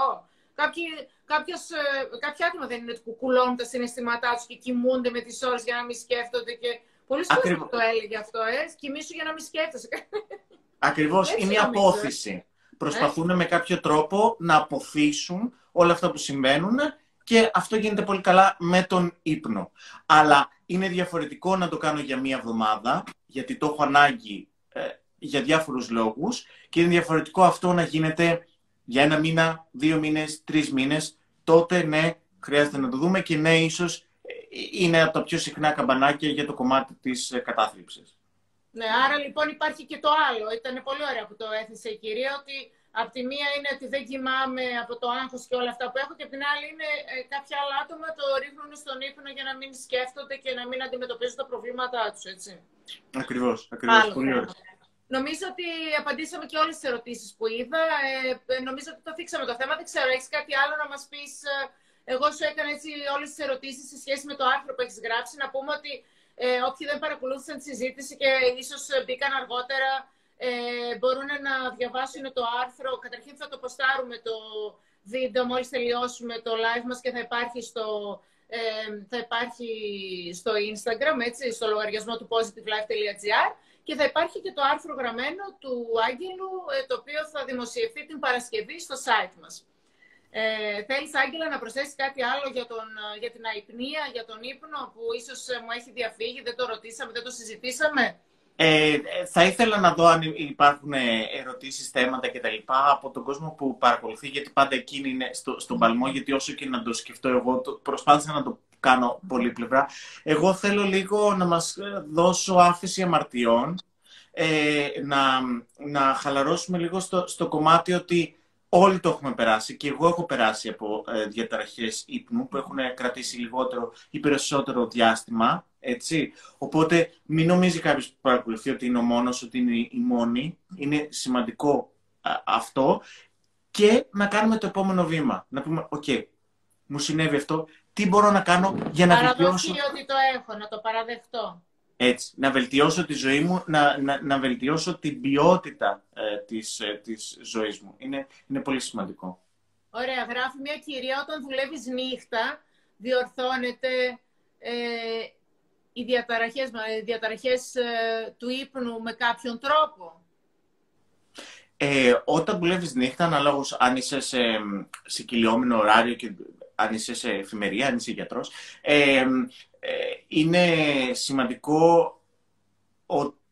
Κάποιοι, κάποιος, ε, κάποια άτομα δεν είναι ότι κουκουλώνουν τα συναισθήματά τους και κοιμούνται με τις ώρες για να μην σκέφτονται. Και... Πολλοί κόσμοι το έλεγε αυτό, ε. Κοιμήσου για να μην σκέφτεσαι. Ακριβώς. Είναι η ε. απόθυση. Προσπαθούν με κάποιο τρόπο να αποθήσουν όλα αυτά που συμβαίνουν και αυτό γίνεται πολύ καλά με τον ύπνο. Αλλά είναι διαφορετικό να το κάνω για μία εβδομάδα, γιατί το έχω ανάγκη για διάφορους λόγους και είναι διαφορετικό αυτό να γίνεται για ένα μήνα, δύο μήνες, τρεις μήνες. Τότε ναι, χρειάζεται να το δούμε και ναι, ίσως ε, είναι από τα πιο συχνά καμπανάκια για το κομμάτι της ε, κατάθλιψης. Ναι, άρα λοιπόν υπάρχει και το άλλο. Ήταν πολύ ωραία που το έθεσε η κυρία, ότι από τη μία είναι ότι δεν κοιμάμαι από το άγχος και όλα αυτά που έχω και από την άλλη είναι ε, κάποια άλλα άτομα το ρίχνουν στον ύπνο για να μην σκέφτονται και να μην αντιμετωπίζουν τα προβλήματά τους, έτσι. Ακριβώς, ακριβώς. Πολύ ωραία. Νομίζω ότι απαντήσαμε και όλες τις ερωτήσεις που είδα. Ε, νομίζω ότι το θίξαμε το θέμα. Δεν ξέρω, έχεις κάτι άλλο να μας πεις; Ε, εγώ σου έκανα έτσι όλες τις ερωτήσεις σε σχέση με το άρθρο που έχεις γράψει. Να πούμε ότι ε, όποιοι δεν παρακολούθησαν τη συζήτηση και ίσως μπήκαν αργότερα, ε, μπορούν να διαβάσουν το άρθρο. Καταρχήν θα το ποστάρουμε το βίντεο μόλις τελειώσουμε το live μας και θα υπάρχει στο, ε, θα υπάρχει στο Instagram, έτσι, στο λογαριασμό του positivelife.gr και θα υπάρχει και το άρθρο γραμμένο του Άγγελου, ε, το οποίο θα δημοσιευθεί την Παρασκευή στο site μας. Ε, θέλεις, Άγγελα, να προσθέσεις κάτι άλλο για, τον, για την αϊπνία, για τον ύπνο, που ίσως ε, μου έχει διαφύγει, δεν το ρωτήσαμε, δεν το συζητήσαμε; Ε, θα ήθελα να δω αν υπάρχουν ερωτήσεις, θέματα κτλ. από τον κόσμο που παρακολουθεί, γιατί πάντα εκείνη είναι στο, στον παλμό, γιατί όσο και να το σκεφτώ εγώ, το, προσπάθησα να το κάνω πολύ πλευρά. Εγώ θέλω λίγο να μας δώσω άφεση αμαρτιών, ε, να, να χαλαρώσουμε λίγο στο, στο κομμάτι ότι όλοι το έχουμε περάσει και εγώ έχω περάσει από ε, διαταραχές ύπνου που έχουν κρατήσει λιγότερο ή περισσότερο διάστημα, έτσι. Οπότε μην νομίζει κάποιος που παρακολουθεί ότι είναι ο μόνος, ότι είναι η μόνη. Είναι σημαντικό αυτό και να κάνουμε το επόμενο βήμα. Να πούμε, οκ, μου συνέβη αυτό, τι μπορώ να κάνω για να βελτιώσω... ότι το έχω, να το παραδεχτώ. Έτσι, να βελτιώσω τη ζωή μου, να, να, να βελτιώσω την ποιότητα ε, της, ε, της ζωής μου. Είναι, είναι πολύ σημαντικό. Ωραία, γράφει μια κυρία, όταν δουλεύεις νύχτα, διορθώνεται ε, οι διαταραχές, οι διαταραχές ε, του ύπνου με κάποιον τρόπο. Ε, όταν δουλεύεις νύχτα, αναλόγως αν είσαι σε, σε κυλιόμενο ωράριο και αν είσαι σε εφημερία, αν είσαι γιατρός, ε, ε, είναι σημαντικό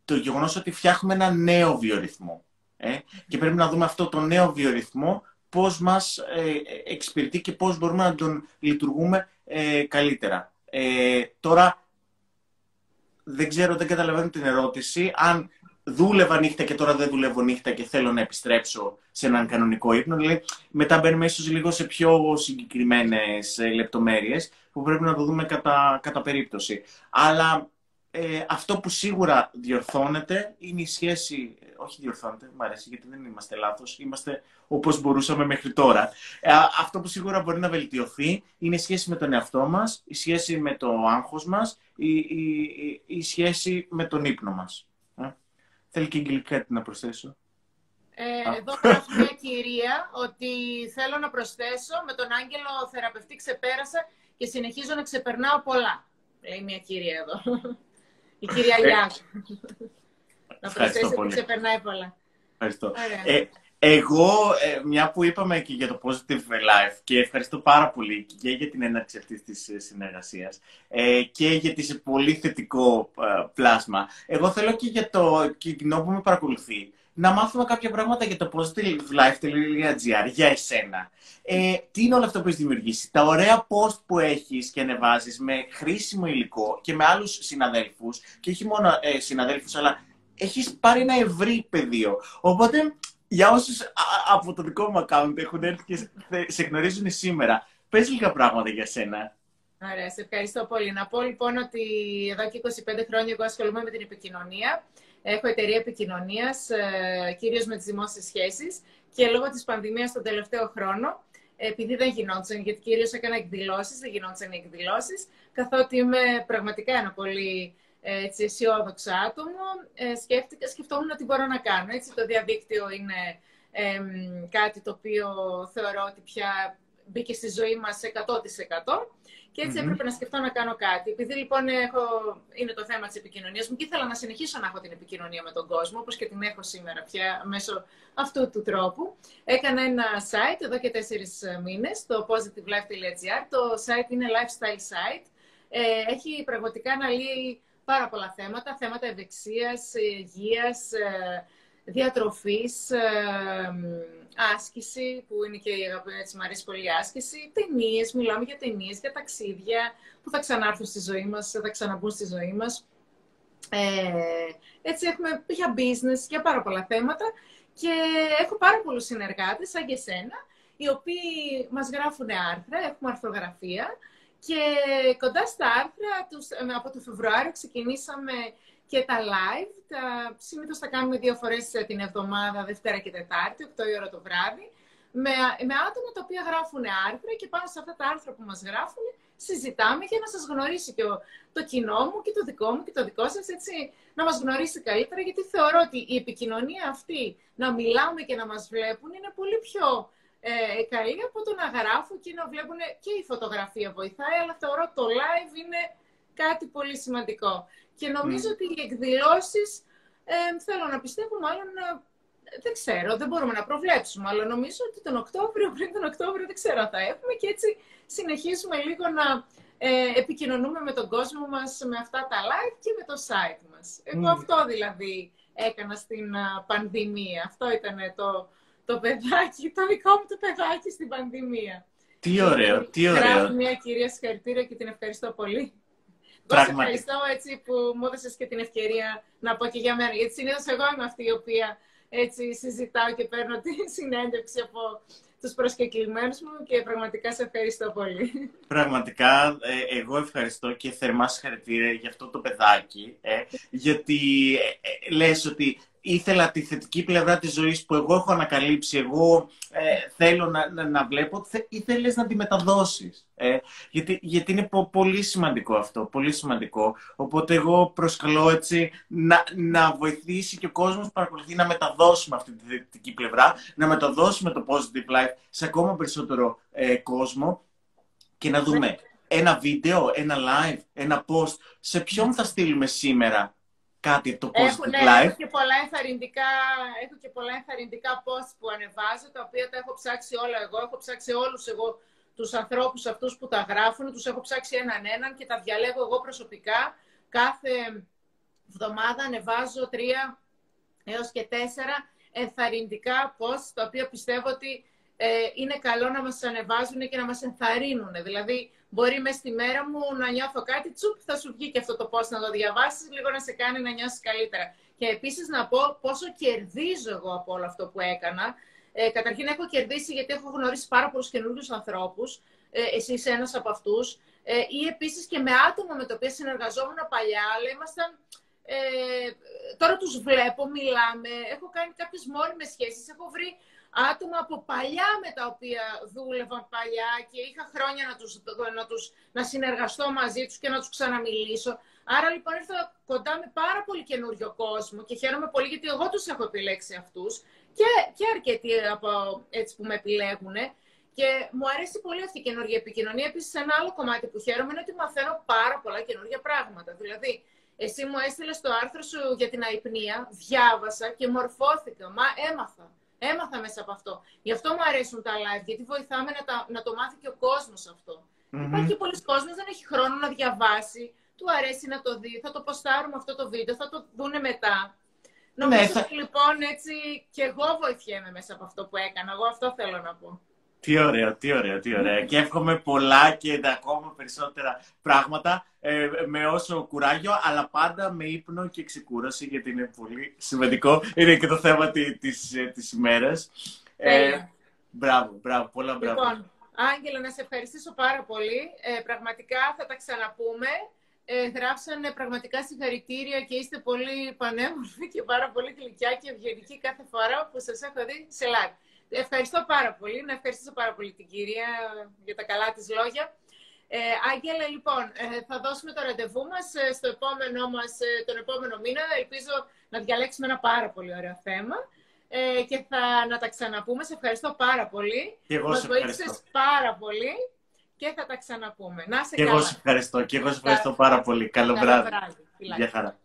το γεγονός ότι φτιάχνουμε ένα νέο βιορυθμό. Ε, και πρέπει να δούμε αυτό το νέο βιορυθμό πώς μας ε, εξυπηρετεί και πώς μπορούμε να τον λειτουργούμε ε, καλύτερα. Ε, τώρα, δεν ξέρω, δεν καταλαβαίνω την ερώτηση. Αν δούλευα νύχτα και τώρα δεν δουλεύω νύχτα και θέλω να επιστρέψω σε έναν κανονικό ύπνο, δηλαδή μετά μπαίνουμε ίσως λίγο σε πιο συγκεκριμένες ε, λεπτομέρειες που πρέπει να το δούμε κατά, κατά περίπτωση. Αλλά ε, αυτό που σίγουρα διορθώνεται είναι η σχέση. Όχι διορθώνεται, μου αρέσει γιατί δεν είμαστε λάθος. Είμαστε όπως μπορούσαμε μέχρι τώρα. Ε, αυτό που σίγουρα μπορεί να βελτιωθεί είναι η σχέση με τον εαυτό μας, η σχέση με το άγχος μας, η, η, η, σχέση με τον ύπνο μας. Ε, θέλει και η κάτι να προσθέσω; Ε, εδώ γράφει μια κυρία ότι θέλω να προσθέσω με τον άγγελο θεραπευτή ξεπέρασα και συνεχίζω να ξεπερνάω πολλά. Λέει μια κυρία εδώ. Η κυρία ε, Λιάκ. Να προσθέσει ότι ξεπερνάει πολλά. Ευχαριστώ. Ε, εγώ, ε, μια που είπαμε και για το Positive Life και ευχαριστώ πάρα πολύ και για την έναρξη αυτής της ε, συνεργασίας ε, και για τη πολύ θετικό ε, πλάσμα. Εγώ θέλω και για το κοινό που με παρακολουθεί να μάθουμε κάποια πράγματα για το positivelife.gr για εσένα. Ε, τι είναι όλο αυτό που έχεις δημιουργήσει, τα ωραία post που έχεις και ανεβάζεις με χρήσιμο υλικό και με άλλους συναδέλφους και όχι μόνο ε, συναδέλφους, αλλά έχεις πάρει ένα ευρύ πεδίο. Οπότε, για όσους από το δικό μου account έχουν έρθει και σε γνωρίζουν σήμερα, πες λίγα πράγματα για σένα. Ωραία, σε ευχαριστώ πολύ. Να πω λοιπόν ότι εδώ και 25 χρόνια εγώ ασχολούμαι με την επικοινωνία. Έχω εταιρεία επικοινωνίας, ε, κυρίως με τις δημόσιες σχέσεις. Και λόγω της πανδημίας τον τελευταίο χρόνο, επειδή δεν γινόντουσαν, γιατί κυρίως έκανα εκδηλώσεις, δεν γινόντουσαν οι εκδηλώσεις, καθότι είμαι πραγματικά ένα πολύ έτσι, αισιόδοξο άτομο, ε, σκέφτηκα, σκεφτόμουν τι μπορώ να κάνω. Έτσι, το διαδίκτυο είναι ε, κάτι το οποίο θεωρώ ότι πια μπήκε στη ζωή μας 100%. Και έτσι έπρεπε να σκεφτώ να κάνω κάτι. Επειδή λοιπόν έχω... είναι το θέμα της επικοινωνίας μου και ήθελα να συνεχίσω να έχω την επικοινωνία με τον κόσμο, όπως και την έχω σήμερα πια μέσω αυτού του τρόπου. Έκανα ένα site εδώ και τέσσερις μήνες, το positivelife.gr. Το site είναι lifestyle site. Ε, έχει πραγματικά αναλύει πάρα πολλά θέματα, θέματα ευεξίας, υγείας, ε, διατροφής, ε, άσκηση, που είναι και η αγαπημένη έτσι, μου αρέσει πολύ η άσκηση, ταινίες, μιλάμε για ταινίες, για ταξίδια που θα ξανάρθουν στη ζωή μας, θα ξαναμπούν στη ζωή μας. Ε, έτσι έχουμε για business, για πάρα πολλά θέματα. Και έχω πάρα πολλούς συνεργάτες, σαν και εσένα, οι οποίοι μας γράφουν άρθρα, έχουμε αρθρογραφία και κοντά στα άρθρα, από το Φεβρουάριο ξεκινήσαμε και τα live, τα, συνήθως τα κάνουμε δύο φορές την εβδομάδα, Δευτέρα και Τετάρτη, 8 η ώρα το βράδυ, με, με άτομα τα οποία γράφουν άρθρα και πάνω σε αυτά τα άρθρα που μας γράφουν συζητάμε για να σας γνωρίσει και το κοινό μου και το δικό μου και το δικό σας, έτσι, να μας γνωρίσει καλύτερα, γιατί θεωρώ ότι η επικοινωνία αυτή, να μιλάμε και να μας βλέπουν, είναι πολύ πιο ε, καλή από το να γράφουν και να βλέπουν και η φωτογραφία βοηθάει, αλλά θεωρώ το live είναι κάτι πολύ σημαντικό. Και νομίζω ότι οι εκδηλώσεις ε, θέλω να πιστεύω μάλλον δεν ξέρω, δεν μπορούμε να προβλέψουμε, αλλά νομίζω ότι τον Οκτώβριο, (laughs) πριν τον Οκτώβριο, δεν ξέρω θα έχουμε και έτσι συνεχίζουμε λίγο να ε, επικοινωνούμε με τον κόσμο μας με αυτά τα live και με το site μας. Εγώ αυτό δηλαδή έκανα στην πανδημία. Αυτό ήταν το, το παιδάκι, το δικό μου το παιδάκι στην πανδημία. Τι ωραίο, τι ωραίο. Γράφει μια κυρία συγχαρητήρια και την ευχαριστώ πολύ. Σας ευχαριστώ έτσι που μου έδωσες και την ευκαιρία να πω και για μένα. Γιατί συνήθως εγώ είμαι αυτή η οποία έτσι συζητάω και παίρνω τη (laughs) συνέντευξη από τους προσκεκλημένους μου και πραγματικά σε ευχαριστώ πολύ. Πραγματικά, ε, εγώ ευχαριστώ και θερμά συγχαρητήρια για αυτό το παιδάκι, ε, γιατί ε, λες ότι ήθελα τη θετική πλευρά της ζωής που εγώ έχω ανακαλύψει, εγώ ε, θέλω να, να, να βλέπω, ήθελες να τη μεταδώσεις. Ε, γιατί, γιατί είναι πολύ σημαντικό αυτό, πολύ σημαντικό. Οπότε εγώ προσκαλώ έτσι να, να βοηθήσει και ο κόσμος που παρακολουθεί να μεταδώσουμε αυτή τη θετική πλευρά, να μεταδώσουμε το positive life σε ακόμα περισσότερο ε, κόσμο και να δούμε ένα βίντεο, ένα live, ένα post. Σε ποιον θα στείλουμε σήμερα κάτι το Positive έχω, ναι, Life. Έχω και, πολλά ενθαρρυντικά, έχω και πολλά ενθαρρυντικά posts που ανεβάζω, τα οποία τα έχω ψάξει όλα εγώ. Έχω ψάξει όλους εγώ τους ανθρώπους αυτούς που τα γράφουν, τους έχω ψάξει έναν έναν και τα διαλέγω εγώ προσωπικά. Κάθε εβδομάδα ανεβάζω τρία έως και τέσσερα ενθαρρυντικά posts, τα οποία πιστεύω ότι ε, είναι καλό να μας ανεβάζουν και να μας ενθαρρύνουν. Δηλαδή, μπορεί μέσα στη μέρα μου να νιώθω κάτι, τσουπ, θα σου βγει και αυτό το πώς να το διαβάσεις, λίγο να σε κάνει να νιώσεις καλύτερα. Και επίσης να πω πόσο κερδίζω εγώ από όλο αυτό που έκανα. Ε, καταρχήν έχω κερδίσει γιατί έχω γνωρίσει πάρα πολλούς καινούριους ανθρώπους, ε, εσύ είσαι ένας από αυτούς, ε, ή επίσης και με άτομα με τα οποία συνεργαζόμουν παλιά, αλλά ήμασταν... Ε, τώρα τους βλέπω, μιλάμε, έχω κάνει κάποιες μόνιμες σχέσεις, έχω βρει άτομα από παλιά με τα οποία δούλευαν παλιά και είχα χρόνια να, τους, να, τους, να συνεργαστώ μαζί τους και να τους ξαναμιλήσω. Άρα λοιπόν ήρθα κοντά με πάρα πολύ καινούριο κόσμο και χαίρομαι πολύ γιατί εγώ τους έχω επιλέξει αυτούς και, και αρκετοί από έτσι που με επιλέγουν. Και μου αρέσει πολύ αυτή η καινούργια επικοινωνία. Επίσης, ένα άλλο κομμάτι που χαίρομαι είναι ότι μαθαίνω πάρα πολλά καινούργια πράγματα. Δηλαδή, εσύ μου έστειλες το άρθρο σου για την αϊπνία, διάβασα και μορφώθηκα. Μα έμαθα. Έμαθα μέσα από αυτό. Γι' αυτό μου αρέσουν τα live, γιατί βοηθάμε να, τα, να το μάθει και ο κόσμος αυτό. Mm-hmm. Υπάρχει πολλοί κόσμος, δεν έχει χρόνο να διαβάσει, του αρέσει να το δει, θα το ποστάρουμε αυτό το βίντεο, θα το δούνε μετά. Ναι, Νομίζω ότι λοιπόν έτσι και εγώ βοηθιέμαι μέσα από αυτό που έκανα. Εγώ αυτό θέλω να πω. Τι ωραίο, τι ωραίο, τι ωραίο. και εύχομαι πολλά και ακόμα περισσότερα πράγματα ε, με όσο κουράγιο, αλλά πάντα με ύπνο και ξεκούραση, γιατί είναι πολύ σημαντικό. Είναι και το θέμα της, ε, της ημέρας. Ε, μπράβο, μπράβο, πολλά μπράβο. Λοιπόν, Άγγελα, να σε ευχαριστήσω πάρα πολύ. Ε, πραγματικά θα τα ξαναπούμε. Ε, γράψανε πραγματικά συγχαρητήρια και είστε πολύ πανέμορφοι και πάρα πολύ γλυκιά και ευγενικοί κάθε φορά που σας έχω δει σε live. Ευχαριστώ πάρα πολύ. Να ευχαριστήσω πάρα πολύ την κυρία για τα καλά της λόγια. Ε, Άγγελε, λοιπόν, ε, θα δώσουμε το ραντεβού μας ε, στο επόμενό μας, ε, τον επόμενο μήνα. Ελπίζω να διαλέξουμε ένα πάρα πολύ ωραίο θέμα ε, και θα να τα ξαναπούμε. Σε ευχαριστώ πάρα πολύ. Και εγώ μας βοήθησες πάρα πολύ και θα τα ξαναπούμε. Να σε και καλά. εγώ σε ευχαριστώ. Και εγώ σε ευχαριστώ πάρα πολύ. Καλό, Καλό βράδυ. βράδυ. Γεια χαρά.